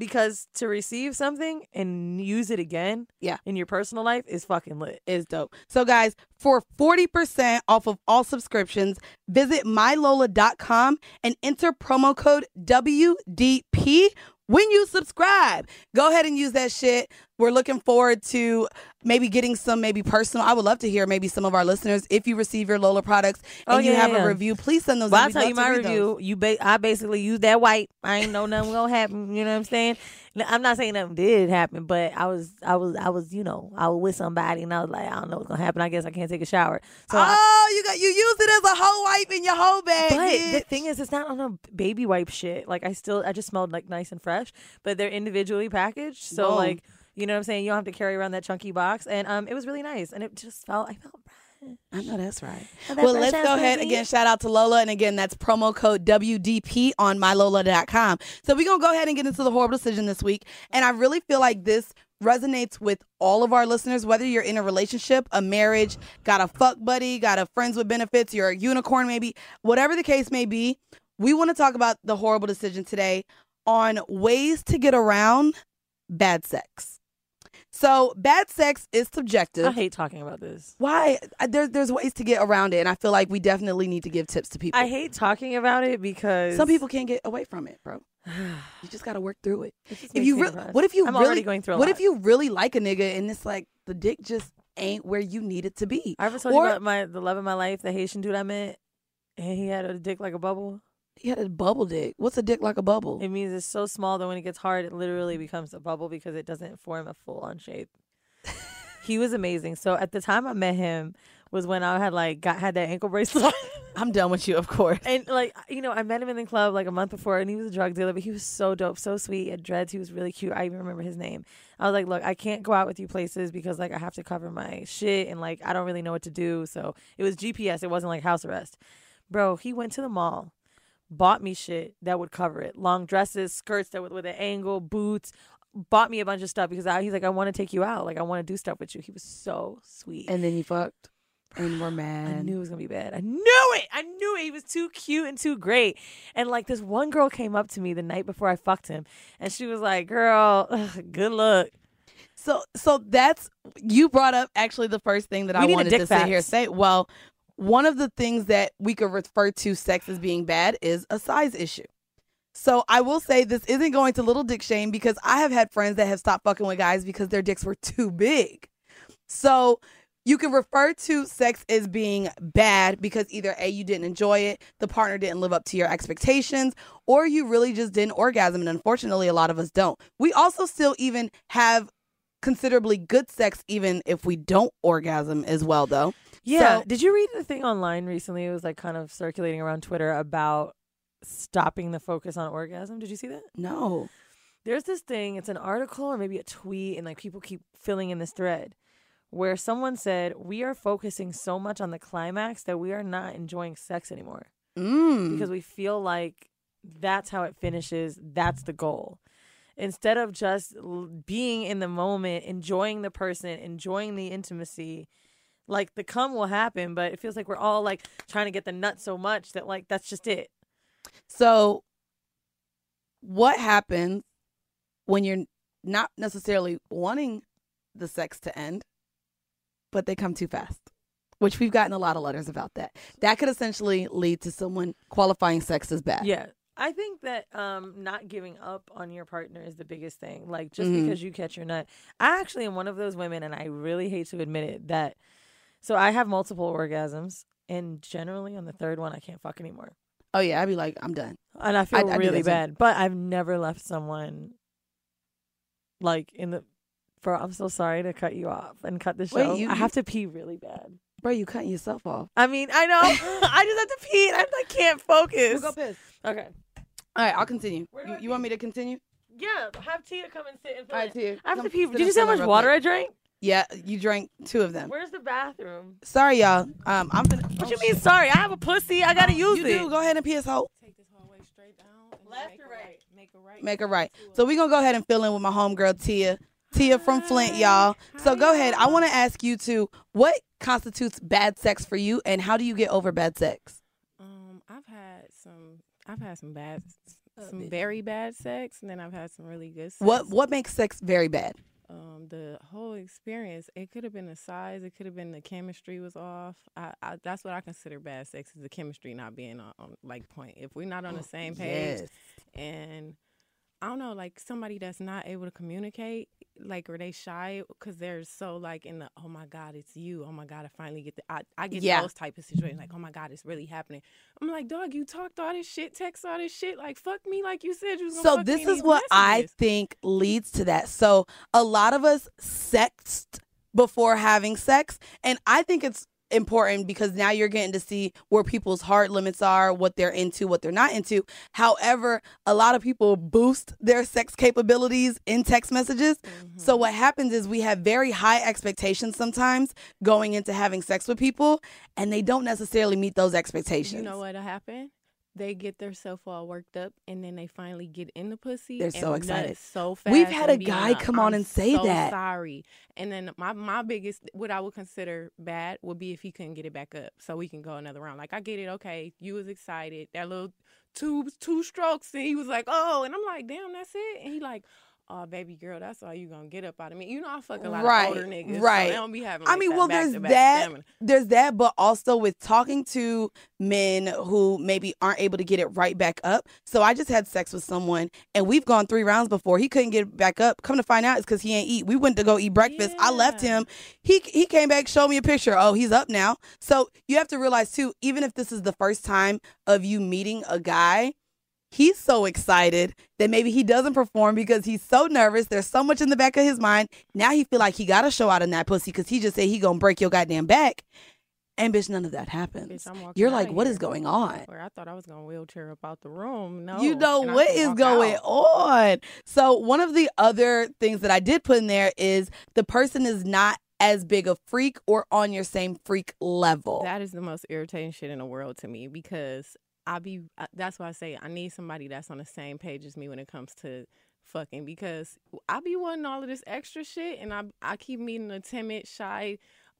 because to receive something and use it again, Yeah. in your personal life is fucking lit. is dope. So, guys, for 40% off of all subscriptions, visit mylola.com and enter promo code WDP when you subscribe. Go ahead and use that shit. We're looking forward to maybe getting some maybe personal. I would love to hear maybe some of our listeners if you receive your Lola products and Oh, you have yeah. a review, please send those. Well. I'll tell you my read those. review. You ba- I basically use that white. I ain't know nothing gonna happen. You know what I'm saying? I'm not saying nothing did happen, but I was, I was, I was, you know, I was with somebody, and I was like, I don't know what's gonna happen. I guess I can't take a shower. So, I, oh, you got you use it as a whole wipe in your whole bag. but the thing is, it's not on a baby wipe shit. Like I still, I just smelled like nice and fresh, but they're individually packaged. So Boom. like, you know what I'm saying? You don't have to carry around that chunky box, and um, it was really nice, and it just felt, I felt. I know that's right. That Well, let's go ahead pussy. again. Shout out to Lola, and again, that's promo code WDP on mylola.com. So we're gonna go ahead and get into the horrible decision this week, and I really feel like this resonates with all of our listeners. Whether you're in a relationship, a marriage, got a fuck buddy, got a friends with benefits, you're a unicorn, maybe whatever the case may be. We want to talk about the horrible decision today on ways to get around bad sex. So bad sex is subjective. I hate talking about this. Why? Uh, There, there's ways to get around it, and I feel like we definitely need to give tips to people. I hate talking about it because Some people can't get away from it, bro. You just got to work through it. It If you re- what if you I'm really already going through a what lot. if you really like a nigga and it's like the dick just ain't where you need it to be? I ever told Or- you about my the love of my life, the Haitian dude I met, and he had a dick like a bubble. He had a bubble dick. What's a dick like a bubble? It means it's so small that when it gets hard, it literally becomes a bubble because it doesn't form a full on shape. he was amazing. So at the time I met him was when I had like got had that ankle bracelet. I'm done with you, of course. And like you know, I met him in the club like a month before, and he was a drug dealer, but he was so dope, so sweet. Had dreads. He was really cute. I even remember his name. I was like, look, I can't go out with you places because like I have to cover my shit, and like I don't really know what to do. So it was GPS. It wasn't like house arrest, bro. He went to the mall, bought me shit that would cover it, long dresses, skirts that would with an angle, boots. Bought me a bunch of stuff because I, he's like, I want to take you out. Like, I want to do stuff with you. He was so sweet. And then you fucked, and we're mad. I knew it was gonna be bad. I knew it. I knew it. He was too cute and too great. And like this one girl came up to me the night before I fucked him, and she was like, "Girl, ugh, good luck." So, so that's you brought up actually the first thing that We I wanted dick to sit here say. Well, one of the things that we could refer to sex as being bad is a size issue. So I will say this isn't going to little dick shame because I have had friends that have stopped fucking with guys because their dicks were too big. So you can refer to sex as being bad because either A, you didn't enjoy it, the partner didn't live up to your expectations, or you really just didn't orgasm. And unfortunately, a lot of us don't. We also still even have considerably good sex, even if we don't orgasm as well, though. Yeah. So- Did you read the thing online recently? It was like kind of circulating around Twitter about stopping the focus on orgasm. Did you see that? No. There's this thing. It's an article or maybe a tweet, and like people keep filling in this thread where someone said we are focusing so much on the climax that we are not enjoying sex anymore. Mm. because we feel like that's how it finishes. That's the goal. Instead of just being in the moment, enjoying the person, enjoying the intimacy, like the come will happen, but it feels like we're all like trying to get the nut so much that like that's just it. So, what happens when you're not necessarily wanting the sex to end, but they come too fast? Which we've gotten a lot of letters about that. That could essentially lead to someone qualifying sex as bad. Yeah. I think that um not giving up on your partner is the biggest thing. Like just Mhm. because you catch your nut. I actually am one of those women and I really hate to admit it that so I have multiple orgasms and generally on the third one I can't fuck anymore. Oh yeah, I'd be like, I'm done. And I feel I do really that bad. But I've never left someone like in the for I'm so sorry to cut you off and cut the Wait, show. you- I have to pee really bad. Bro, you cutting yourself off. I mean, I know. I just have to pee and I like, can't focus. We'll go piss. Okay. All right, I'll continue. You, you want me to continue? Yeah, have Tia come and sit and fill All right, in. Tia, I have come to pee. Did you see how much water quick. I drank? Yeah, you drank two of them. Where's the bathroom? Sorry, y'all. Um, I'm gonna. What you mean sorry? I have a pussy. I gotta use you it. do. Go ahead and piss hole. Take this hallway straight down. Left or right? Right? Make a right. Make a right. So we're gonna go ahead and fill in with my homegirl Tia. Tia from Flint, y'all. So go ahead. I want to ask you two what constitutes bad sex for you, and how do you get over bad sex? Um, I've had some. I've had some bad, some very bad sex, and then I've had some really good. Sex. What what makes sex very bad? Um, the whole experience. It could have been the size. It could have been the chemistry was off. I, I that's what I consider bad sex is the chemistry not being on, on like point. If we're not on the same page, Yes. and I don't know, like somebody that's not able to communicate, like are they shy because they're so like in the oh my god it's you oh my god I finally get the I, I get Yeah. those type of situations like oh my god it's really happening I'm like dog you talked all this shit text all this shit like fuck me like you said you was So this is what I think leads to that. So a lot of us sexed before having sex, and I think it's important because now you're getting to see where people's heart limits are, what they're into, what they're not into. However, a lot of people boost their sex capabilities in text messages. So Mm-hmm. what happens is we have very high expectations sometimes going into having sex with people, and they don't necessarily meet those expectations. You know what'll happen? They get themselves all worked up, and then they finally get in the pussy. They're so excited. so fast. We've had a guy like, come on "I'm and say so that." Sorry. And then my my biggest, what I would consider bad, would be if he couldn't get it back up, so we can go another round. Like I get it, okay, you was excited, that little two two strokes, and he was like, oh, and I'm like, damn, that's it, and he like. Oh, baby girl, that's all you gonna get up out of me. You know, I fuck a lot right, of older niggas. right. So they don't be having. I mean, well, there's that, stamina. there's that, but also with talking to men who maybe aren't able to get it right back up. So I just had sex with someone, and we've gone three rounds before. He couldn't get it back up. Come to find out, it's because he ain't eat. We went to go eat breakfast. I left him. He he came back, showed me a picture. Oh, he's up now. So you have to realize too, even if this is the first time of you meeting a guy. He's so excited that maybe he doesn't perform because he's so nervous. There's so much in the back of his mind. Now he feel like he got to show out in that pussy because he just said he gonna break your goddamn back. And bitch, none of that happens. Bitch, You're like, what here. is going on? Where I thought I was gonna wheelchair up out the room. No, you know and what is going out. on. So one of the other things that I did put in there is the person is not as big a freak or on your same freak level. That is the most irritating shit in the world to me because I be. That's why I say I need somebody that's on the same page as me when it comes to fucking because I be wanting all of this extra shit and I I keep meeting a timid, shy,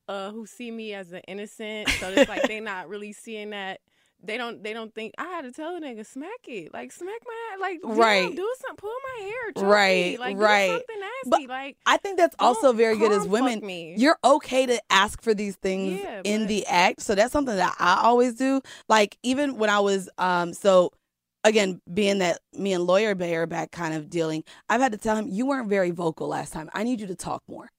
uh, who see me as an innocent. So it's like they not really seeing that. They don't. They don't think I had to tell the nigga smack it, like smack my like Right. Do something, pull my hair, choke Right, me, like right. do something nasty, But like I think that's also very good as women. me. You're okay to ask for these things Yeah, in but- the act. So that's something that I always do. Like even when I was um so again, being that me and lawyer Bay are back kind of dealing, I've had to tell him you weren't very vocal last time. I need you to talk more.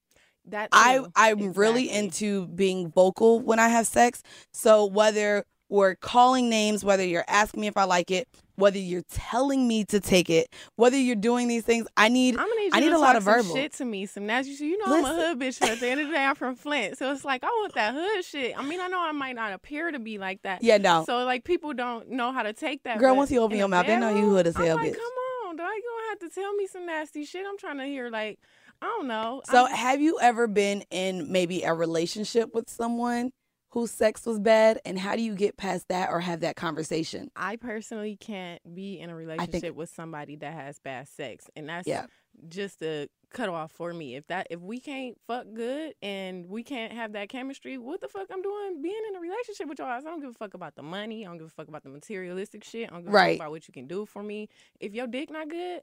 that. I. I'm really into being vocal when I have sex. So whether we're calling names, whether you're asking me if I like it, whether you're telling me to take it, whether you're doing these things, I need I'm need you I need to a lot of verbal. shit to me, some nasty shit. You know I'm a hood bitch, but at the end of the day, I'm from Flint, so it's like I want that hood shit. I mean, I know I might not appear to be like that. Yeah, no. So like people don't know how to take that. Girl, once you open your mouth, they know you hood as I'm like, bitch. Come on, dog, you gonna have to tell me some nasty shit. I'm trying to hear like I don't know. So, I'm- have you ever been in maybe a relationship with someone whose sex was bad, and how do you get past that or have that conversation? I personally can't be in a relationship with somebody that has bad sex, and that's Yeah. just a cutoff for me. If that if we can't fuck good and we can't have that chemistry, what the fuck I'm doing being in a relationship with y'all? I don't give a fuck about the money. I don't give a fuck about the materialistic shit. I don't give a fuck about what you can do for me. If your dick not good.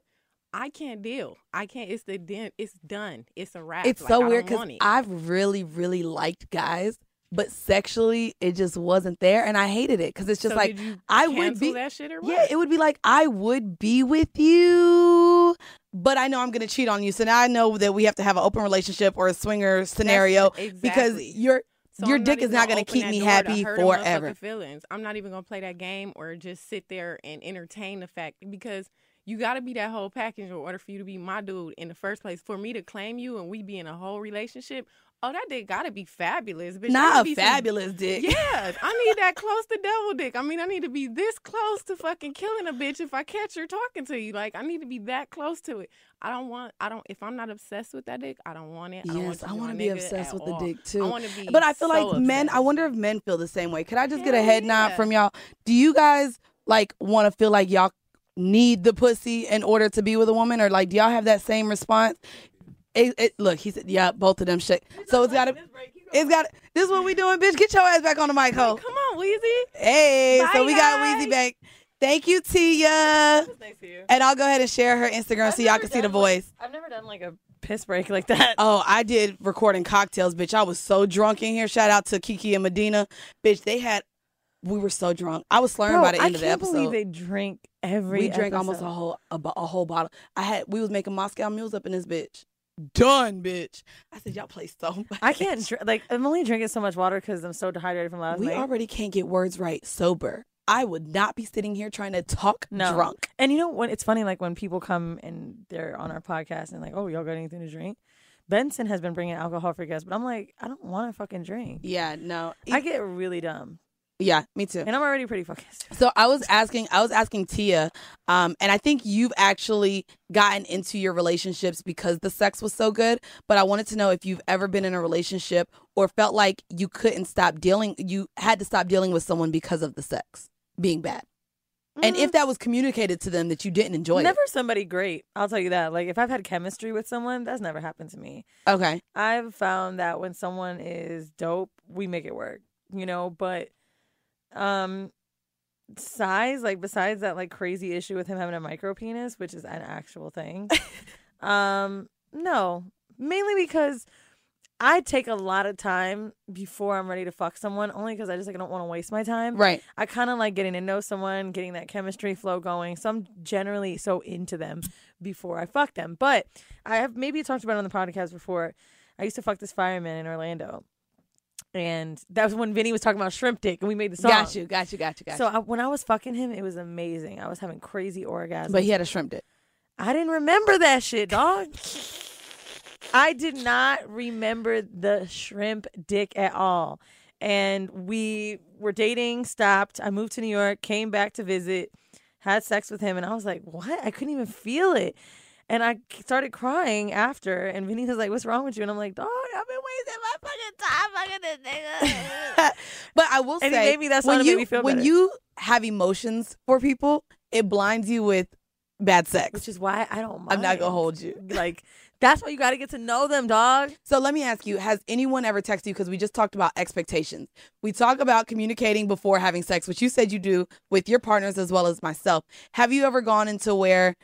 I can't deal. I can't. It's the den- It's done. It's a wrap. It's Like, so weird because. I've really, really liked guys, but sexually it just wasn't there, and I hated it because it's just So like I would be that shit or Yeah, it would be like I would be with you, but I know I'm gonna cheat on you. So now I know that we have to have an open relationship or a swinger scenario exactly. because your So your I'm dick is not gonna gonna keep me happy hurt a motherfucking forever. Feelings. I'm not even gonna play that game or just sit there and entertain the fact because you got to be that whole package in order for you to be my dude in the first place. For me to claim you and we be in a whole relationship, oh, that dick got to be fabulous. Bitch, Not a be some- fabulous dick. Yeah, I need that close to devil dick. I mean, I need to be this close to fucking killing a bitch if I catch her talking to you. Like, I need to be that close to it. I don't want. I don't. If I'm not obsessed with that dick, I don't want it. I Yes, I want to be obsessed with the dick too. I want to be. but I feel so like men. I wonder if men feel the same way. Could I just get a Hell head nod from y'all? Do you guys like want to feel like y'all need the pussy in order to be with a woman, or like do y'all have that same response? It, it, look, he said, yeah, both of them shit. So it's got to. It's got. This is what we doing, bitch. Get your ass back on the mic, ho. Come on, Weezy. Hey, so Bye, we got guys. Weezy back. Thank you, Tia. Nice you. And I'll go ahead and share her Instagram so y'all can see the voice. I've never done like a piss break like that. Oh, I did recording cocktails, bitch. I was so drunk in here. Shout out to Kiki and Medina. Bitch, they had we were so drunk. I was slurring Bro, by the I end of the can't episode. believe they drink every. we drank almost a whole a, a whole bottle. I had we was making Moscow mules up in this bitch. Done, bitch. I said, y'all play so much. I can't dr- like. I'm only drinking so much water because I'm so dehydrated from last We night. already can't get words right sober. I would not be sitting here trying to talk no. drunk. And you know when it's funny, like when people come and they're on our podcast and like, oh, y'all got anything to drink? Benson has been bringing alcohol for guests, but I'm like, I don't want to fucking drink. Yeah, no. I get really dumb, Yeah, me too. and I'm already pretty focused. So I was asking, I was asking Tia, um, and I think you've actually gotten into your relationships because the sex was so good. But I wanted to know if you've ever been in a relationship or felt like you couldn't stop dealing, you had to stop dealing with someone because of the sex being bad, and if that was communicated to them that you didn't enjoy it. Never somebody great. I'll tell you that. Like if I've had chemistry with someone, that's never happened to me. Okay. I've found that when someone is dope, we make it work. You know, but um size, like besides that like crazy issue with him having a micro penis, which is an actual thing. um no, mainly because I take a lot of time before I'm ready to fuck someone, only because I just like don't want to waste my time. Right. I kind of like getting to know someone, getting that chemistry flow going. So I'm generally so into them before I fuck them. But I have maybe talked about it on the podcast before. I used to fuck this fireman in Orlando. And that was when Vinny was talking about shrimp dick, and we made the song. Got you, got you, got you, got So you. I, when I was fucking him, it was amazing. I was having crazy orgasms. But he had a shrimp dick. I didn't remember that shit, dog. I did not remember the shrimp dick at all. And we were dating, stopped. I moved to New York, came back to visit, had sex with him, and I was like, what? I couldn't even feel it. And I started crying after, and Vinny was like, "What's wrong with you?" And I'm like, "Dog, I've been wasting my fucking time fucking this nigga." But I will And say, maybe that's when you when better. you have emotions for people, it blinds you with bad sex. Which is why I don't mind. I'm not gonna hold you. Like that's why you got to get to know them, dog. So let me ask you: Has anyone ever texted you? Because we just talked about expectations. We talk about communicating before having sex, which you said you do with your partners as well as myself. Have you ever gone into where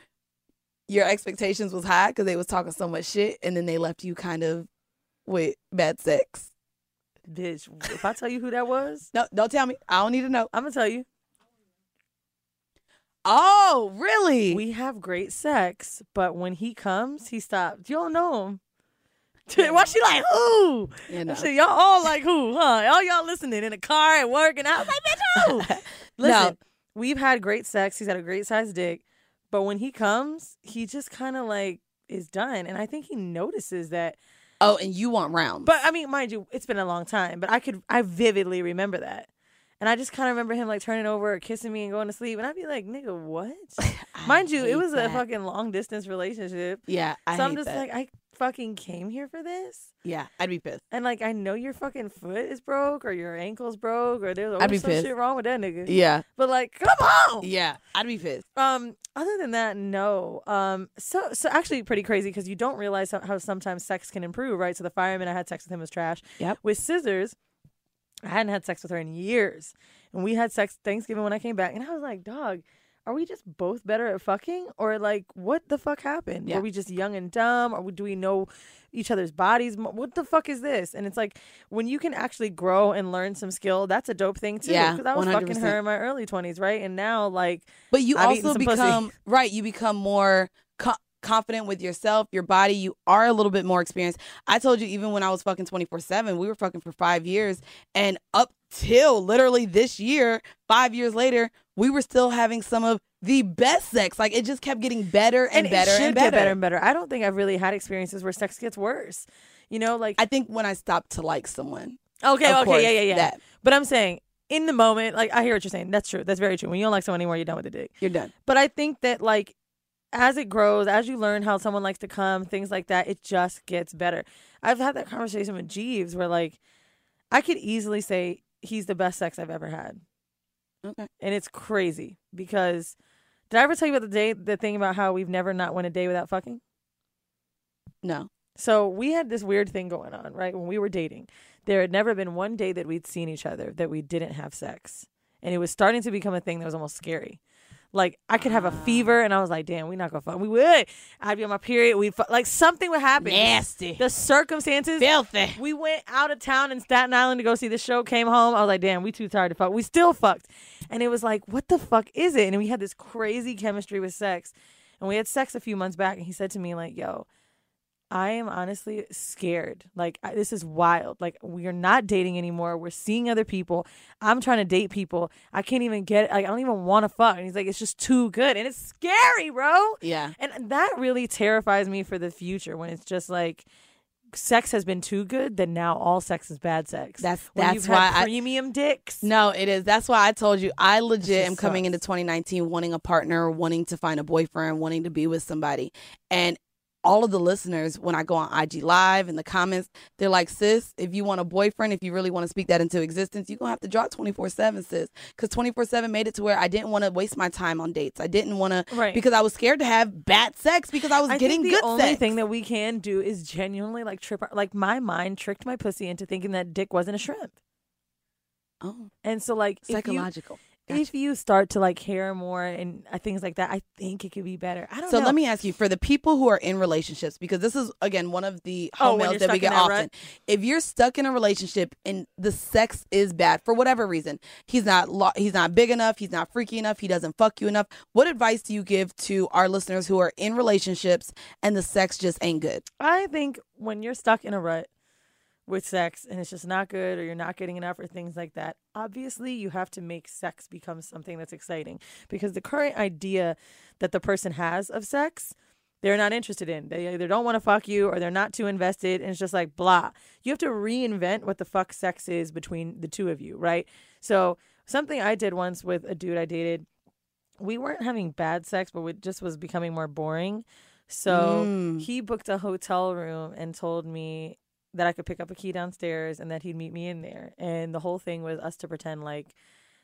your expectations was high because they was talking so much shit, and then they left you kind of with bad sex? Bitch, if I tell you who that was, no, don't tell me. I don't need to know. I'm gonna tell you. Oh, really? We have great sex, but when he comes, he stops. You don't know him. Why she like who? You know. So y'all all like who? Huh? All y'all listening in the car at work, and I was like, bitch, who? Listen, we've had great sex. He's had a great sized dick, but when he comes, he just kind of like is done, and I think he notices that. Oh, and you want rounds. But I mean, mind you, it's been a long time, but I could, I vividly remember that. And I just kind of remember him like turning over, kissing me, and going to sleep. And I'd be like, nigga, what? Mind you, it was a fucking long distance relationship. Yeah, I so I'm just that. like, I fucking came here for this. yeah, I'd be pissed. And like, I know your fucking foot is broke, or your ankle's broke, or there's always some pissed. shit wrong with that nigga. Yeah. But like, come on. Yeah, I'd be pissed. Um, other than that, no. Um, so so actually pretty crazy because you don't realize how, how sometimes sex can improve, right? So the fireman I had sex with him was trash. Yep. With scissors, I hadn't had sex with her in years, and we had sex Thanksgiving when I came back, and I was like, dog. Are we just both better at fucking, or like what the fuck happened? Yeah. Were we just young and dumb, or do we know each other's bodies? What the fuck is this? And it's like when you can actually grow and learn some skill, that's a dope thing too. Yeah, because I was fucking 100%. her in my early twenties, right? And now like, But you I've also some pussy. become right. You become more co- confident with yourself, your body. You are a little bit more experienced. I told you even when I was fucking twenty four seven, we were fucking for five years, and up till literally this year, five years later, we were still having some of the best sex. Like it just kept getting better and, and better and better. get better and better. I don't think I've really had experiences where sex gets worse. You know, like I think when I stopped to like someone. okay, okay, course, yeah, yeah, yeah. that. But I'm saying in the moment, like I hear what you're saying. That's true. That's very true. When you don't like someone anymore, you're done with the dick. You're done. But I think that like as it grows, as you learn how someone likes to come, things like that, it just gets better. I've had that conversation with Jeeves where like I could easily say he's the best sex I've ever had. Okay. And it's crazy because did I ever tell you about the day the thing about how we've never not went a day without fucking? No. So we had this weird thing going on, right? When we were dating, there had never been one day that we'd seen each other that we didn't have sex. And it was starting to become a thing that was almost scary. Like I could have a fever and I was like, damn, we not gonna fuck. We would. I'd be on my period. We like something would happen. Nasty. The circumstances. Filthy. We went out of town in Staten Island to go see the show. Came home. I was like, damn, we too tired to fuck. We still fucked. And it was like, what the fuck is it? And we had this crazy chemistry with sex. And we had sex a few months back. And he said to me like, yo, I am honestly scared. Like I, this is wild. Like we are not dating anymore. We're seeing other people. I'm trying to date people. I can't even get. Like I don't even want to fuck. And he's like, it's just too good, and it's scary, bro. Yeah. And that really terrifies me for the future when it's just like sex has been too good, then now all sex is bad sex. That's When that's why I, premium dicks. No, it is. That's why I told you I legit am coming sucks. into 2019 wanting a partner, wanting to find a boyfriend, wanting to be with somebody. And all of the listeners, when I go on IG Live in the comments, they're like, sis, if you want a boyfriend, if you really want to speak that into existence, you're going to have to drop 24 7, sis. Because 24 7 made it to where I didn't want to waste my time on dates. I didn't want to, Right. because I was scared to have bad sex because I was I getting think the good only sex. thing that we can do is genuinely like trip. our- Like my mind tricked my pussy into thinking that dick wasn't a shrimp. oh, And so like if If you, start to like care more and uh, things like that, I think it could be better. I don't So know. let me ask you for the people who are in relationships, because this is again one of the Oh, home mails that we get that often. rut? If you're stuck in a relationship and the sex is bad for whatever reason, he's not lo- he's not big enough, he's not freaky enough, he doesn't fuck you enough. What advice do you give to our listeners who are in relationships and the sex just ain't good? I think when you're stuck in a rut with sex and it's just not good or you're not getting enough or things like that, obviously you have to make sex become something that's exciting because the current idea that the person has of sex they're not interested in. They either don't want to fuck you or they're not too invested and it's just like blah. You have to reinvent what the fuck sex is between the two of you, right? So, something I did once with a dude I dated, we weren't having bad sex, but it just was becoming more boring. So Mm. he booked a hotel room and told me that I could pick up a key downstairs and that he'd meet me in there. And the whole thing was us to pretend like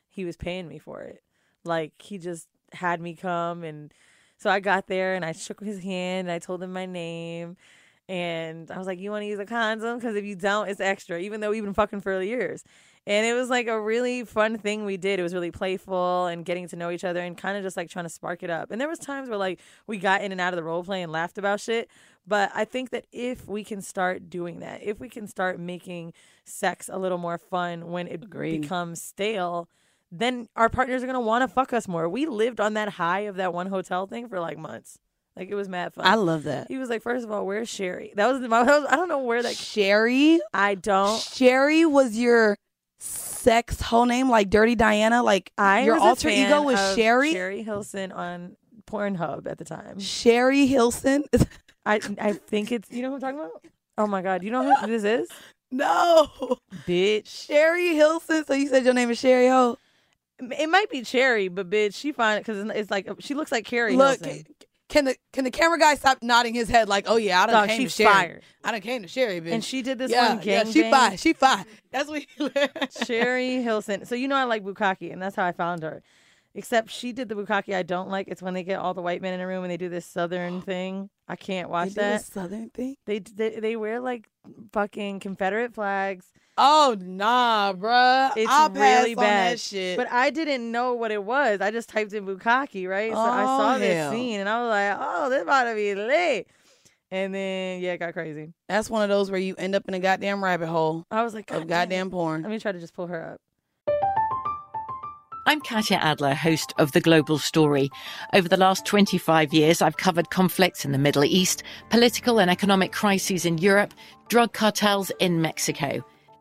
he was paying me for it. Like he just had me come and so I got there and I shook his hand and I told him my name and I was like, "You want to use a condom? Because if you don't, it's extra." Even though we've been fucking for years, and it was like a really fun thing we did. It was really playful and getting to know each other and kind of just like trying to spark it up. And there was times where like we got in and out of the role play and laughed about shit. But I think that if we can start doing that, if we can start making sex a little more fun when it becomes stale, then our partners are gonna want to fuck us more. We lived on that high of that one hotel thing for like months. Like it was mad fun. I love that. He was like, first of all, where's Sherry? That was my. I don't know where that. Sherry? I don't. Sherry was your sex whole name, like Dirty Diana, like I your alter ego was Sherry. Sherry Hilson on Pornhub at the time. Sherry Hilson. I I think it's you know who I'm talking about. Oh my god, you know who this is? No, bitch. Sherry Hilson. So you said your name is Sherry Ho. It might be Cherry, but bitch, she fine because it's like she looks like Keri Look, Hilson. Can the can the camera guy stop nodding his head like, oh yeah, I done Dog, came she's to Sherry. fired. I done came to Sherry, bitch. And she did this yeah, one yeah, gang she bang. fine. She fine. That's what. Sherry Hilson. So you know I like bukkake, and that's how I found her. Except she did the bukkake I don't like. It's when they get all the white men in a room and they do this southern thing. I can't watch that. southern thing. They, they they wear like fucking Confederate flags. Oh nah, bruh. It's I'll pass really on bad. that shit. But I didn't know what it was. I just typed in bukkake, right? So I Oh, saw this hell. scene and I was like, oh, this about to be lit. And then yeah, it got crazy. That's one of those where you end up in a goddamn rabbit hole I was like, of goddamn porn. Let me try to just pull her up. I'm Katya Adler, host of The Global Story. Over the last 25 years, I've covered conflicts in the Middle East, political and economic crises in Europe, drug cartels in Mexico.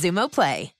Xumo Play.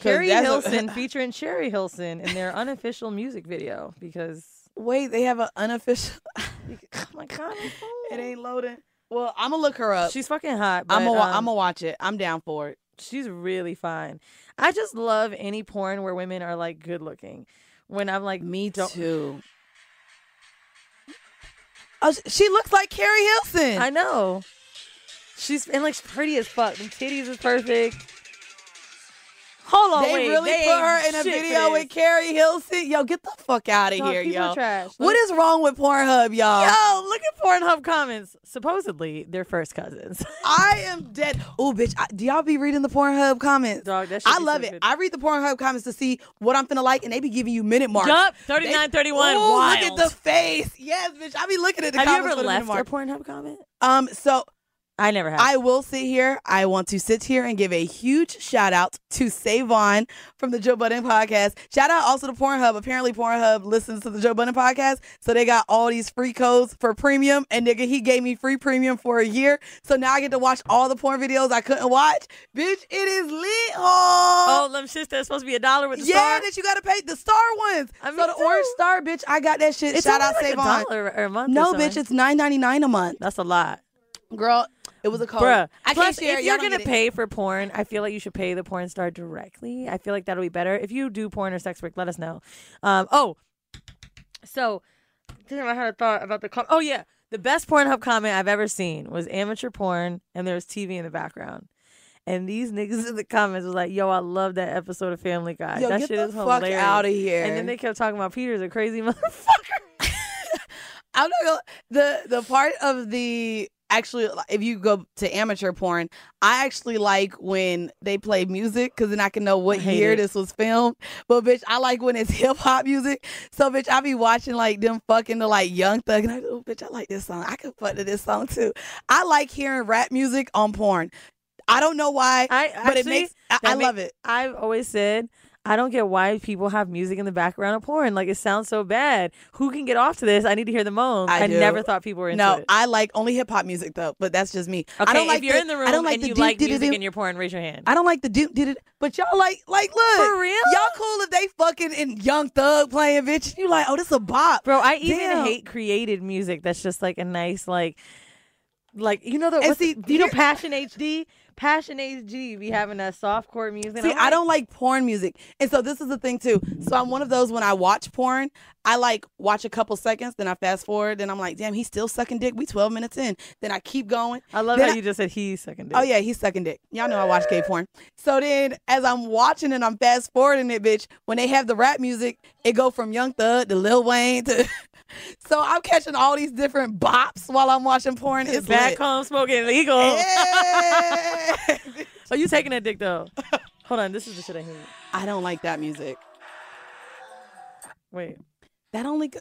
Keri Hilson featuring Sherry Hilson in their unofficial music video because Wait, they have an unofficial. oh my god. It ain't loading. Well, I'm gonna look her up. she's fucking hot. I'm gonna um, I'm gonna watch it. I'm down for it. she's really fine. I just love any porn where women are like good looking. When I'm like Me too. Oh, she looks like Keri Hilson. I know. She's and like she's pretty as fuck. The titties is perfect. Hold on, they wait. really they put her in a video with Keri Hilson. Yo, get the fuck out of Dog, here, yo. trash. What is wrong with Pornhub, y'all? Yo, look at Pornhub comments. Supposedly, they're first cousins. I am dead. Oh, bitch. I, do y'all be reading the Pornhub comments? Dog, that I love so it. good. I read the Pornhub comments to see what I'm finna like, and they be giving you minute marks. Yup, They- 39, 31, Ooh, Look at the face. Yes, bitch. I be looking at the Have you comments ever for the minute left mark. a Pornhub comment? Um, so I never have. I will sit here. I want to sit here and give a huge shout out to Savon from the Joe Budden podcast. Shout out also to Pornhub. Apparently, Pornhub listens to the Joe Budden podcast, so they got all these free codes for premium. And nigga, he gave me free premium for a year, so now I get to watch all the porn videos I couldn't watch. Bitch, it is lit. Oh, Oh, them shits that's supposed to be a dollar with the yeah, star. Yeah, that you gotta pay the star ones. I so mean, the too. orange star, bitch, I got that shit. It's Shout out like Savon. a dollar a month. No, bitch, it's nine ninety nine a month. that's a lot. Girl, it was a code. Bruh. I Plus, can't share. if you're gonna pay for porn, I feel like you should pay the porn star directly. I feel like that'll be better. If you do porn or sex work, let us know. Um, oh, so damn, I had a thought about the com- oh yeah, the best Pornhub comment I've ever seen was amateur porn, and there was TV in the background. And these niggas in the comments was like, "Yo, I love that episode of Family Guy. Yo, that shit is hilarious." of here. And then they kept talking about Peter's a crazy motherfucker. I'm not gonna the the part of the actually if you go to amateur porn, I actually like when they play music because then I can know what year it. this was filmed. But bitch, I like when it's hip hop music. So bitch, I be watching like them fucking the like Young Thug and I oh bitch, I like this song. I could fuck to this song too. I like hearing rap music on porn. I don't know why, I but it makes I, I love it. I've always said I don't get why people have music in the background of porn. Like it sounds so bad. Who can get off to this? I need to hear the moans. I I, never thought people were into No, it. No, I like only hip hop music though, but that's just me. Okay, I don't like if you're the, in the room I don't like and the you doop, like music in your porn, raise your hand. I don't like the doop did it, but y'all like like look For real? Y'all cool if they fucking in Young Thug playing bitch. You like oh this a bop, Bro, I even Damn. hate created music that's just like a nice like like you know the And see, the- you know Passion HD? Passion HD be having that soft core music. See, I'm I don't like porn music, and so this is the thing too. So I'm one of those when I watch porn, I like watch a couple seconds, then I fast forward, then I'm like, damn, he's still sucking dick. We 12 minutes in, then I keep going. I love Then how I- you just said he's sucking dick. Oh yeah, he's sucking dick. Y'all know I watch gay porn. So then, as I'm watching and I'm fast forwarding it, bitch, when they have the rap music, it go from Young Thug to Lil Wayne to. so I'm catching all these different bops while I'm watching porn. It's back lit. home smoking legal. Yeah. Are you taking that dick though? Hold on, this is the shit I hate. I don't like that music. Wait. That only. go-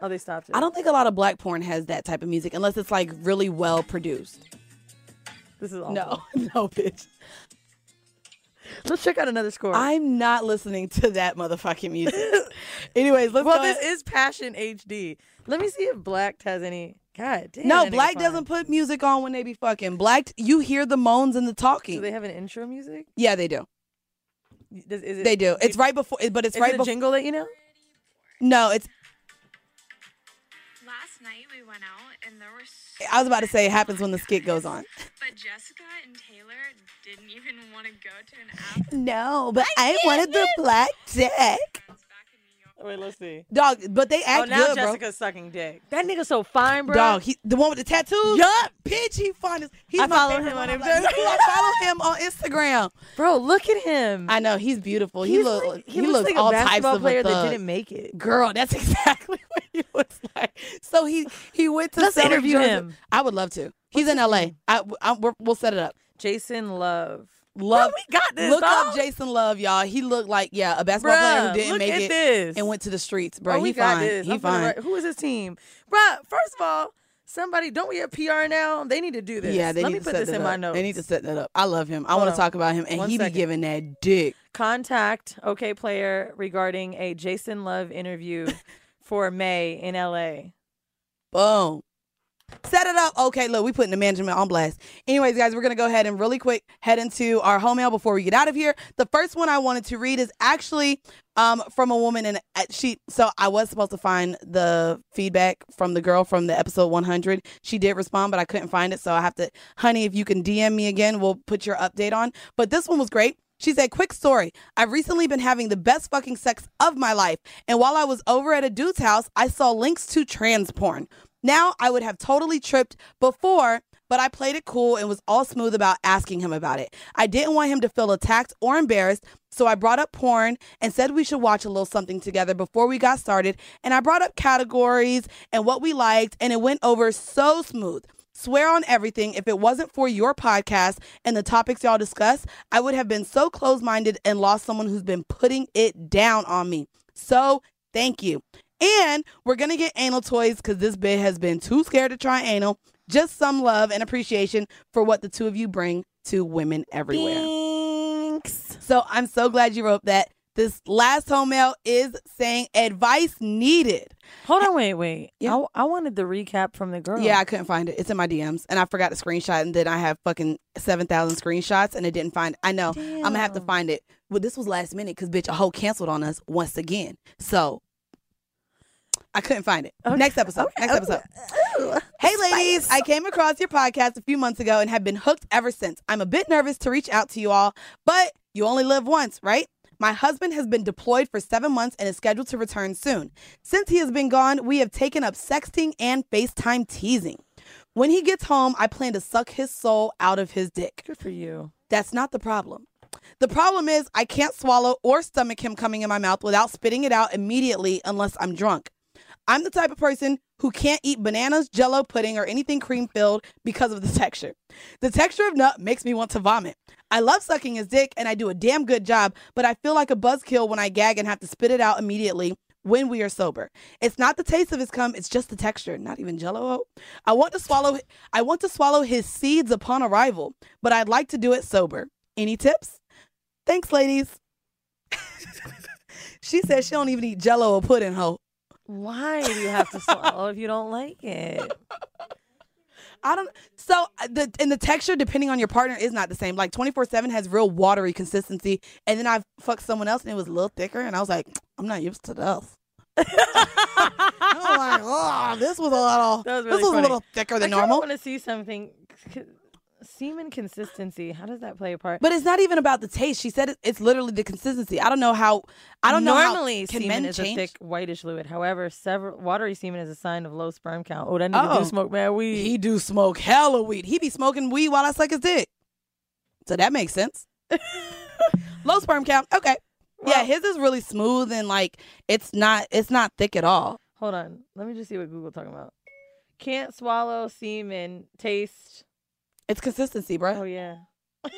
Oh, they stopped it. I don't think a lot of black porn has that type of music unless it's like really well produced. This is awful. No, no, bitch. Let's check out another score. I'm not listening to that motherfucking music. Anyways, let's well, go. this is Passion HD. Let me see if Black has any. God damn. No, black doesn't put music on when they be fucking. Black, you hear the moans and the talking. Do they have an intro music? yeah, they do. Does, is it, They do. It's right before, but it's is right it before. jingle that you know? No, it's. Last night we went out and there were so I was about to say it happens when the skit goes on. but Jessica and Taylor didn't even want to go to an after No, but I wanted the black dick. Wait, let's see. Dog, but they act oh, now good, bro. Jessica's sucking dick. That nigga so fine, bro. Dog, he, the one with the tattoos. Yup. bitch, he fine as. He's I my follow him on. Instagram. Like, I follow him on Instagram. Bro, look at him. I know he's beautiful. He He's look like- he, looks looks like all a types basketball of player that didn't make it. Girl, that's exactly what he looks like. So he he went to Let's interview him. I would love to. He's in LA. I, I we're, we'll set it up. Jason Luv. Love. we got this, Look dog. up Jason Luv, y'all. He looked like yeah a basketball Bruh, player who didn't make it this. and went to the streets, bro. oh, we he got fine. this. He I'm fine. Who is his team? bro? first of all, Somebody, don't we have PR now? They need to do this. Yeah, they Let need me to put set this in my up. notes. They need to set that up. I love him. I want to talk about him, and One he second. be giving that dick. Contact OK Player regarding a Jason Luv interview for May in LA. Boom. Set it up. Okay, look, we putting the management on blast. Anyways, guys, we're gonna go ahead and really quick head into our home mail before we get out of here. The first one I wanted to read is actually um from a woman and uh, she so I was supposed to find the feedback from the girl from the episode 100. She did respond, but I couldn't find it, so I have to honey, if you can DM me again, we'll put your update on. But this one was great. She said, Quick story. I've recently been having the best fucking sex of my life. And while I was over at a dude's house, I saw links to trans porn. Now, I would have totally tripped before, but I played it cool and was all smooth about asking him about it. I didn't want him to feel attacked or embarrassed, so I brought up porn and said we should watch a little something together before we got started. And I brought up categories and what we liked, and it went over so smooth. Swear on everything, if it wasn't for your podcast and the topics y'all discuss, I would have been so close minded and lost someone who's been putting it down on me. So, thank you. And we're going to get anal toys because this bit has been too scared to try anal. Just some love and appreciation for what the two of you bring to women everywhere. Thanks. So, I'm so glad you wrote that. This last home mail is saying advice needed. Hold on, wait, wait. I, I wanted the recap from the girl. Yeah, I couldn't find it. It's in my DMs, and I forgot to screenshot, and then I have fucking seven thousand screenshots, and it didn't find. I know I'm gonna have to find it. Well, this was last minute because bitch, a whole canceled on us once again. So I couldn't find it. Next episode. Next oh, episode. Hey, ladies, I came across your podcast a few months ago and have been hooked ever since. I'm a bit nervous to reach out to you all, but you only live once, right? My husband has been deployed for seven months and is scheduled to return soon. Since he has been gone, we have taken up sexting and FaceTime teasing. When he gets home, I plan to suck his soul out of his dick. Good for you. That's not the problem. The problem is, I can't swallow or stomach him coming in my mouth without spitting it out immediately unless I'm drunk. I'm the type of person who can't eat bananas, jello pudding, or anything cream filled because of the texture. The texture of nut makes me want to vomit. I love sucking his dick and I do a damn good job, but I feel like a buzzkill when I gag and have to spit it out immediately when we are sober. It's not the taste of his cum, it's just the texture, not even jello. I want to swallow I want to swallow his seeds upon arrival, but I'd like to do it sober. Any tips? Thanks, ladies. she says she don't even eat jello or pudding, ho. Why do you have to swallow if you don't like it? I don't. So uh, the and the texture, depending on your partner, is not the same. Like twenty four seven has real watery consistency, and then I fucked someone else and it was a little thicker, and I was like, I'm not used to this. I was like, oh, this was a little. Was this was funny. a little thicker than I normal. I want to see something. Semen consistency. How does that play a part? But it's not even about the taste. She said it, it's literally the consistency. I don't know how. I don't know. Normally, semen men is change? a thick whitish fluid. However, several watery semen is a sign of low sperm count. Oh, that nigga Oh. do smoke mad weed. He do smoke hella weed. He be smoking weed while I suck his dick. So that makes sense. Low sperm count. Okay. yeah, his is really smooth and like it's not it's not thick at all. Hold on. Let me just see what Google talking about. Can't swallow semen. Taste. It's consistency, bro. Oh yeah.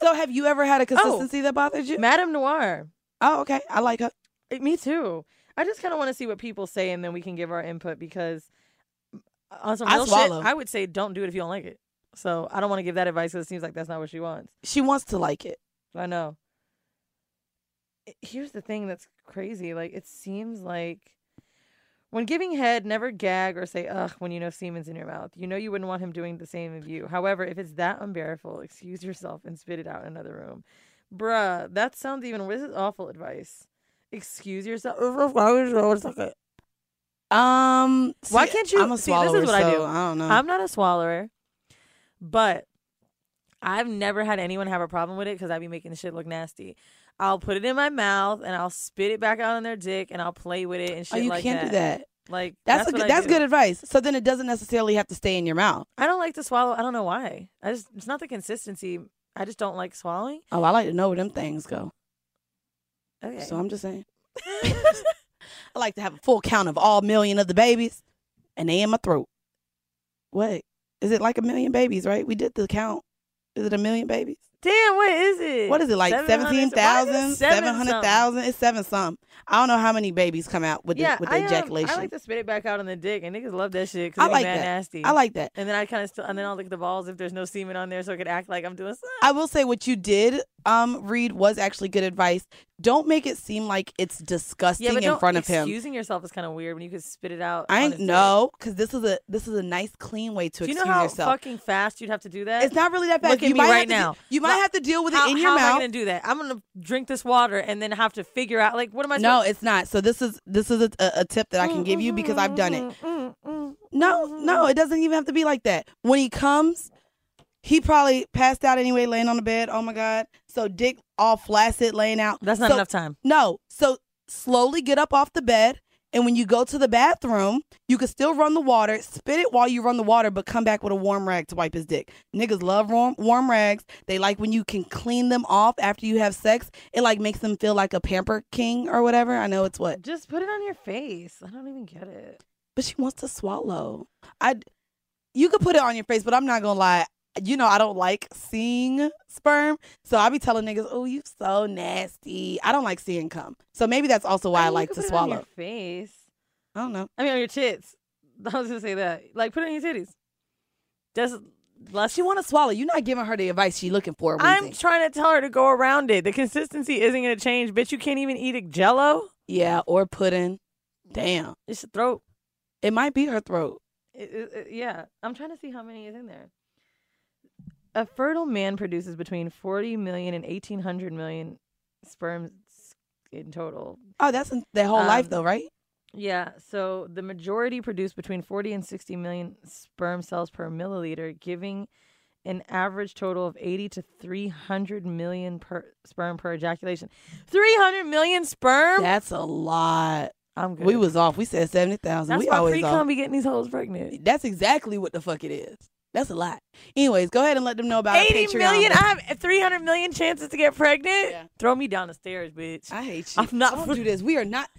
So have you ever had a consistency that bothered you? MadameNoire. Oh, okay. I like her. Eh, Me too. I just kind of want to see what people say, and then we can give our input because on some I real shit. I would say don't do it if you don't like it. So I don't want to give that advice because it seems like that's not what she wants. She wants to like it. I know. Here's the thing that's crazy. Like it seems like when giving head, never gag or say ugh when you know semen's in your mouth. You know you wouldn't want him doing the same of you. However, if it's that unbearable, excuse yourself and spit it out in another room. Bruh, that sounds even this is awful advice. Excuse yourself. Um Why can't you I'm a see this swallower, is what I do. so I don't know. I'm not a swallower, but I've never had anyone have a problem with it because I'd be making the shit look nasty. I'll put it in my mouth and I'll spit it back out on their dick and I'll play with it and oh, shit Oh, you like can't that. do that. Like That's, that's, a good, that's good advice. So then it doesn't necessarily have to stay in your mouth. I don't like to swallow. I don't know why. I just it's not the consistency. I just don't like swallowing. Oh, I like to know where them things go. Okay. So I'm just saying. I like to have a full count of all million of the babies, and they in my throat. Wait, is it like a million babies? Right? We did the count. Is it a million babies? Damn, what is it? What is it like? 700 Seventeen thousand, Seven seven hundred thousand. It's seven some. I don't know how many babies come out with yeah, the, with the I, um, ejaculation. I like to spit it back out on the dick, and niggas love that shit because I it like mad that. nasty. I like that. And then I kind of still, and then I'll lick the balls if there's no semen on there, so it could act like I'm doing something. I will say what you did um read was actually good advice. Don't make it seem like it's disgusting Yeah, in front of him. Excusing yourself is kind of weird when you could spit it out. I on ain't his dick. no, because this is a this is a nice clean way to Do you know excuse how yourself. fucking fast you'd have to do that? It's not really that bad. Look at You me might right to de- now. you might have to deal with it in your how mouth. am I gonna do that? I'm gonna drink this water and then have to figure out like what am I? no, it's not. So this is this is a, a, tip that I can give you because I've done it. Mm, No, no, it doesn't even have to be like that. When he comes, he probably passed out anyway, laying on the bed. Oh my god! So dick all flaccid, laying out. That's not So- enough time. No, so slowly get up off the bed, and when you go to the bathroom, you can still run the water, spit it while you run the water, but come back with a warm rag to wipe his dick. Niggas love warm warm rags. They like when you can clean them off after you have sex. It like makes them feel like a pamper king or whatever. I know it's what, Just put it on your face. I don't even get it. but she wants to swallow. I, you could put it on your face, but I'm not gonna lie. You know I don't like seeing sperm, so I be telling niggas, "Oh, you so nasty." I don't like seeing cum, so maybe that's also why I, mean, you like to put it on swallow. your face. I don't know. I mean, on your tits. I was gonna say that. Like, put it on your titties. Just less. She want to swallow. You're not giving her the advice she's looking for. I'm trying to tell her to go around it. The consistency isn't gonna change. Bitch, you can't even eat a Jello. yeah, or pudding. Damn, It's your throat. it might be her throat. It- it- it- yeah, I'm trying to see how many is in there. A fertile man produces between 40 million and 1800 million sperms in total. Oh, that's in their whole life Um, though, right? Yeah, so the majority produce between 40 and 60 million sperm cells per milliliter, giving an average total of 80 to 300 million per sperm per ejaculation. 300 million sperm? That's a lot. I'm good. We was off. We said seventy thousand. That's We why always pre off. cum be getting these hoes pregnant. That's exactly what the fuck it is. That's a lot. Anyways, go ahead and let them know about our 80 Patreon. million? I have 300 million chances to get pregnant? Throw me down the stairs, bitch. I hate you. I'm not Don't do this. We are not.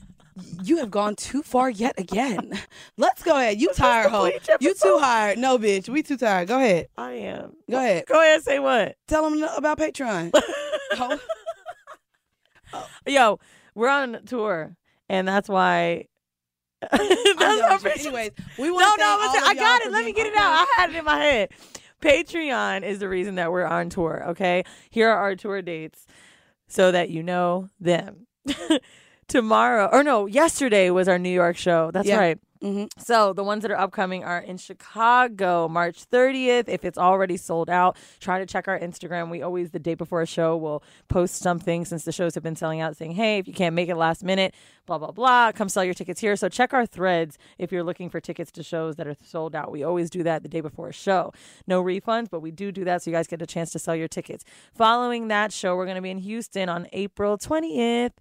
You have gone too far yet again. Let's go ahead. You tired, hoe. You too tired. No, bitch. We too tired. Go ahead. I am. Go ahead. Go ahead, say what? Tell them about Patreon. Hoe. Yo, we're on tour, and that's why. that's I'm done why with you. Patreon- Anyways, we no, want no, all listen, I got it. Let me get it out. I had it in my head. Patreon is the reason that we're on tour. Okay, here are our tour dates, so that you know them. Tomorrow, or no, yesterday was our New York show. That's Yeah. right. Mm-hmm. So the ones that are upcoming are in Chicago, March 30th. If it's already sold out, try to check our Instagram. We always the day before a show will post something since the shows have been selling out, saying, "Hey, if you can't make it last minute, blah blah blah, come sell your tickets here." So check our threads if you're looking for tickets to shows that are sold out. We always do that the day before a show. No refunds, but we do do that so you guys get a chance to sell your tickets. Following that show, we're going to be in Houston on April 20th.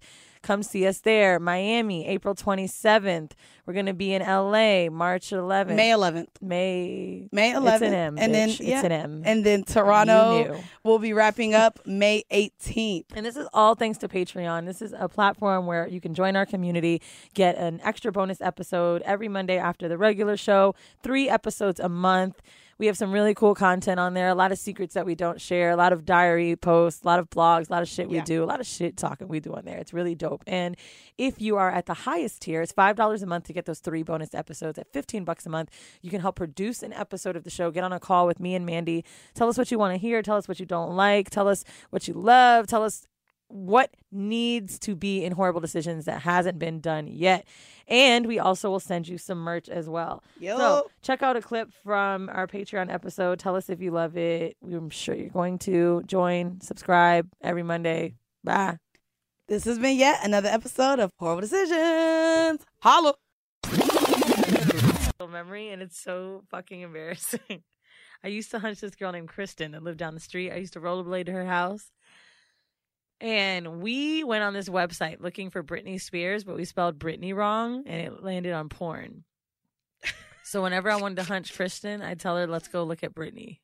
Come see us there. Miami, April 27th. We're going to be in LA, March 11th. May 11th. May. May 11th. It's an M. and then yeah, It's an M. And then Toronto will be wrapping up May 18th. And this is all thanks to Patreon. This is a platform where you can join our community, get an extra bonus episode every Monday after the regular show, three episodes a month. We have some really cool content on there, a lot of secrets that we don't share, a lot of diary posts, a lot of blogs, a lot of shit we Yeah. do, a lot of shit talking we do on there. It's really dope. And if you are at the highest tier, it's $5 a month to get those three bonus episodes. At 15 bucks a month, you can help produce an episode of the show. Get on a call with me and Mandy. Tell us what you want to hear, tell us what you don't like, tell us what you love, tell us what needs to be in horrible decisions that hasn't been done yet. And we also will send you some merch as well. Yo. So check out a clip from our Patreon episode. Tell us if you love it. I'm sure you're going to join, subscribe every Monday. Bye. This has been yet another episode of Horrible Decisions. Holla. Memory, and it's so fucking embarrassing. I used to hunch this girl named Kristen that lived down the street. I used to rollerblade to her house. And we went on this website looking for Britney Spears, but we spelled Britney wrong and it landed on porn. so whenever I wanted to hunch Kristen, I'd tell her, let's go look at Britney.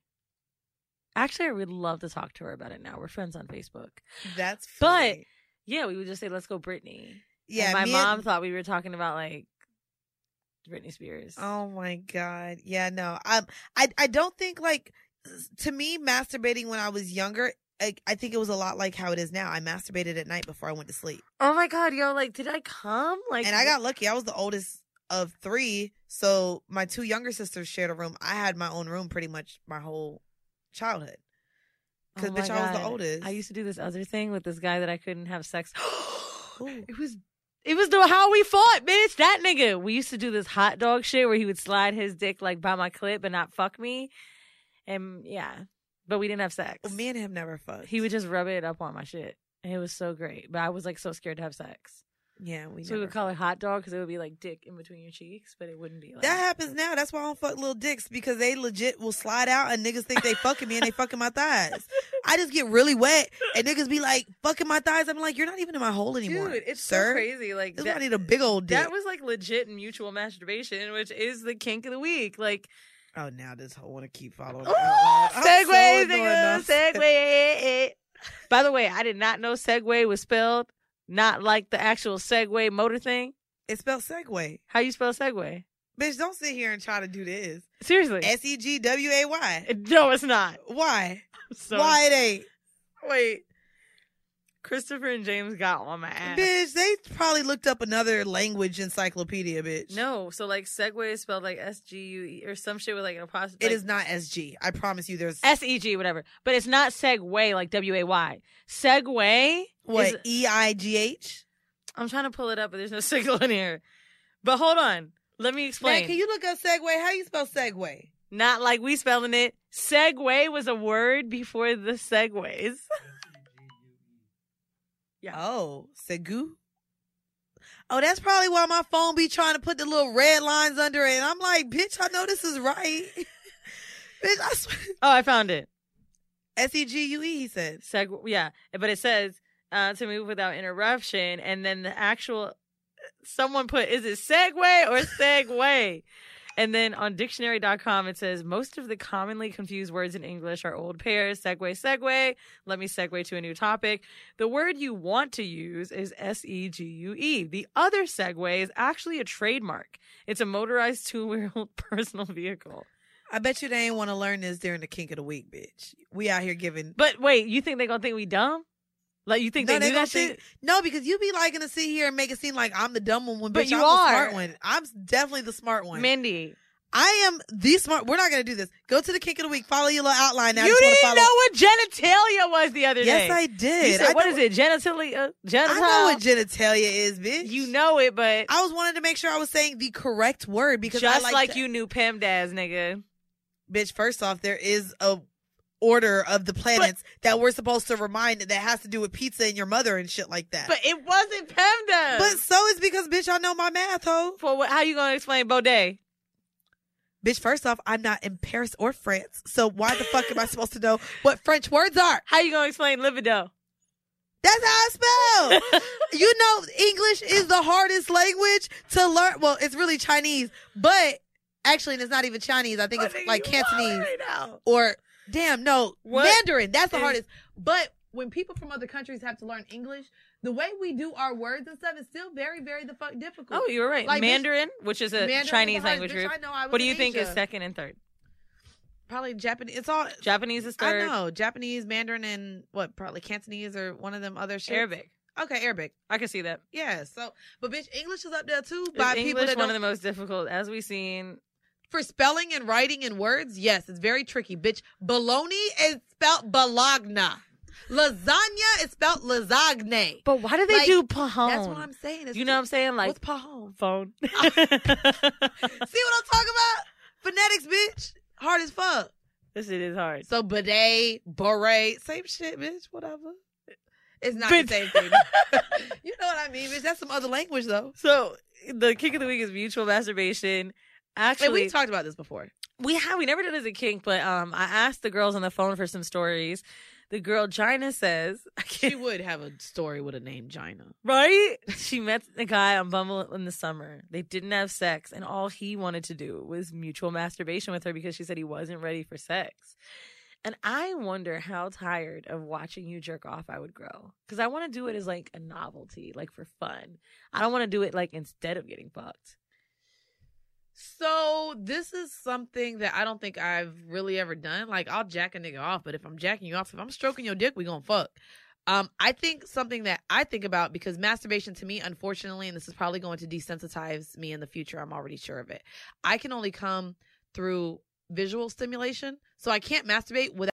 Actually, I would love to talk to her about it now. We're friends on Facebook. That's But yeah, we would just say, let's go Britney. Yeah, And my mom and- thought we were talking about like Britney Spears. Oh my god. Yeah, no. Um I I don't think like to me masturbating when I was younger I, I think it was a lot like how it is now. I masturbated at night before I went to sleep. Oh my god, yo, like, did I come? Like, and I got lucky. I was the oldest of three, so my two younger sisters shared a room. I had my own room pretty much my whole childhood. Because Oh bitch, I was the oldest. I used to do this other thing with this guy that I couldn't have sex. it was it was the how we fought, bitch. That nigga. We used to do this hot dog shit where he would slide his dick like by my clip and not fuck me. And yeah. But we didn't have sex. Well, me and him never fucked. He would just rub it up on my shit. And it was so great. But I was like so scared to have sex. Yeah, we So we would call it hot dog because it would be like dick in between your cheeks, but it wouldn't be like That happens now. That's why I don't fuck little dicks because they legit will slide out and niggas think they fucking me and they fucking my thighs. I just get really wet and niggas be like fucking my thighs. I'm like, you're not even in my hole anymore, Dude, it's sir. so crazy. Like This is why I need a big old dick. That was like legit mutual masturbation, which is the kink of the week. Like, oh, now this whole want to keep following. oh, I'm so annoyed nigga, now. segue. By the way, I did not know Segway was spelled not like the actual Segway motor thing. It's spelled Segway. How you spell Segway? Bitch, don't sit here and try to do this. Seriously. S E G W A Y. No, it's not. Why? So- Why it ain't? Wait. Christopher and James got on my ass. Bitch, they probably looked up another language encyclopedia, bitch. No, so like Segway is spelled like S G U E or some shit with like an apostrophe. It is not S G. I promise you there's S E G, whatever. But it's not Segway like W A Y. Segway. what E I G H? I'm trying to pull it up, but there's no signal in here. But hold on. Let me explain. Man, can you look up Segway? How you spell Segway? Not like we spelling it. Segway was a word before the segways. Yeah. Oh, Segu. Oh, that's probably why my phone be trying to put the little red lines under it. And I'm like, bitch, I know this is right. bitch, I swear. Oh, I found it. S E G U E, he said. Seg yeah, but it says uh, to move without interruption, and then the actual someone put is it Segway or Segway? And then on dictionary.com it says most of the commonly confused words in English are old pairs, Segway, Segway. Let me segue to a new topic. The word you want to use is S E G U E. The other Segway is actually a trademark. It's a motorized two-wheeled personal vehicle. I bet you they ain't want to learn this during the kink of the week, bitch. We out here giving. But wait, you think they gonna think we dumb? Like you think No, they, they that shit? think- no, because you be liking to sit here and make it seem like I'm the dumb one. When But bitch, you I'm the are. smart one. I'm definitely the smart one. Mindy. I am the smart. We're not gonna do this. Go to the kink of the week. Follow your little outline now. You didn't follow- know what genitalia was the other Yes, day. Yes, I did. You said, I what is it? Genitalia? Genital? I know what genitalia is, bitch. You know it, but I was wanting to make sure I was saying the correct word because just I like, like to- you knew PEMDAS, nigga. bitch. First off, there is a order of the planets that we're supposed to remind that has to do with pizza and your mother and shit like that. But it wasn't PEMDAS. But so is because bitch, I know my math, ho. For what, how you gonna explain bidet? Bitch, first off, I'm not in Paris or France, so why the fuck am I supposed to know what French words are? How you gonna explain libido? That's how I spell. you know, English is the hardest language to learn. Well, it's really Chinese, but actually, it's not even Chinese. I think it's like Cantonese or damn no What Mandarin. That's the is- hardest. But when people from other countries have to learn English, the way we do our words and stuff is still very, very the fuck difficult. Oh, you were right. Like, bitch, Mandarin, which is a Mandarin's the Chinese hardest. language Bitch, group. I know, I was what do you in think is second and third? probably Japanese. It's all Japanese is third. I know Japanese, Mandarin, and what probably Cantonese or one of them other shit. Arabic. Okay, Arabic. I can see that. Yeah. So, but bitch, English is up there too Is by people English that one of the most difficult, as we've seen. For spelling and writing and words. Yes, it's very tricky, bitch. Bologna is spelled bologna. Lasagna is spelled lasagne. But why do they Like, do pahon? That's what I'm saying. It's You know what I'm saying? Like what's pahon? phone. See what I'm talking about? Phonetics, bitch. Hard as fuck. this shit is hard. So bidet, beret, same shit, bitch. Whatever. It's not Bitch. the same thing. you know what I mean, bitch. That's some other language though. So the kink of the week is mutual masturbation. Actually, And we talked about this before. we have we never did it as a kink, but um, I asked the girls on the phone for some stories. The girl Gina says, She would have a story with a name Gina. right? She met the guy on Bumble in the summer. They didn't have sex, and all he wanted to do was mutual masturbation with her because she said he wasn't ready for sex. And I wonder how tired of watching you jerk off I would grow. Because I want to do it as like a novelty, like for fun. I don't want to do it like instead of getting fucked. So this is something that I don't think I've really ever done. Like I'll jack a nigga off, but if I'm jacking you off, if I'm stroking your dick, we gonna fuck. Um, I think something that I think about because masturbation to me, unfortunately, and this is probably going to desensitize me in the future. I'm already sure of it. I can only come through visual stimulation, so I can't masturbate without.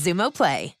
Xumo Play.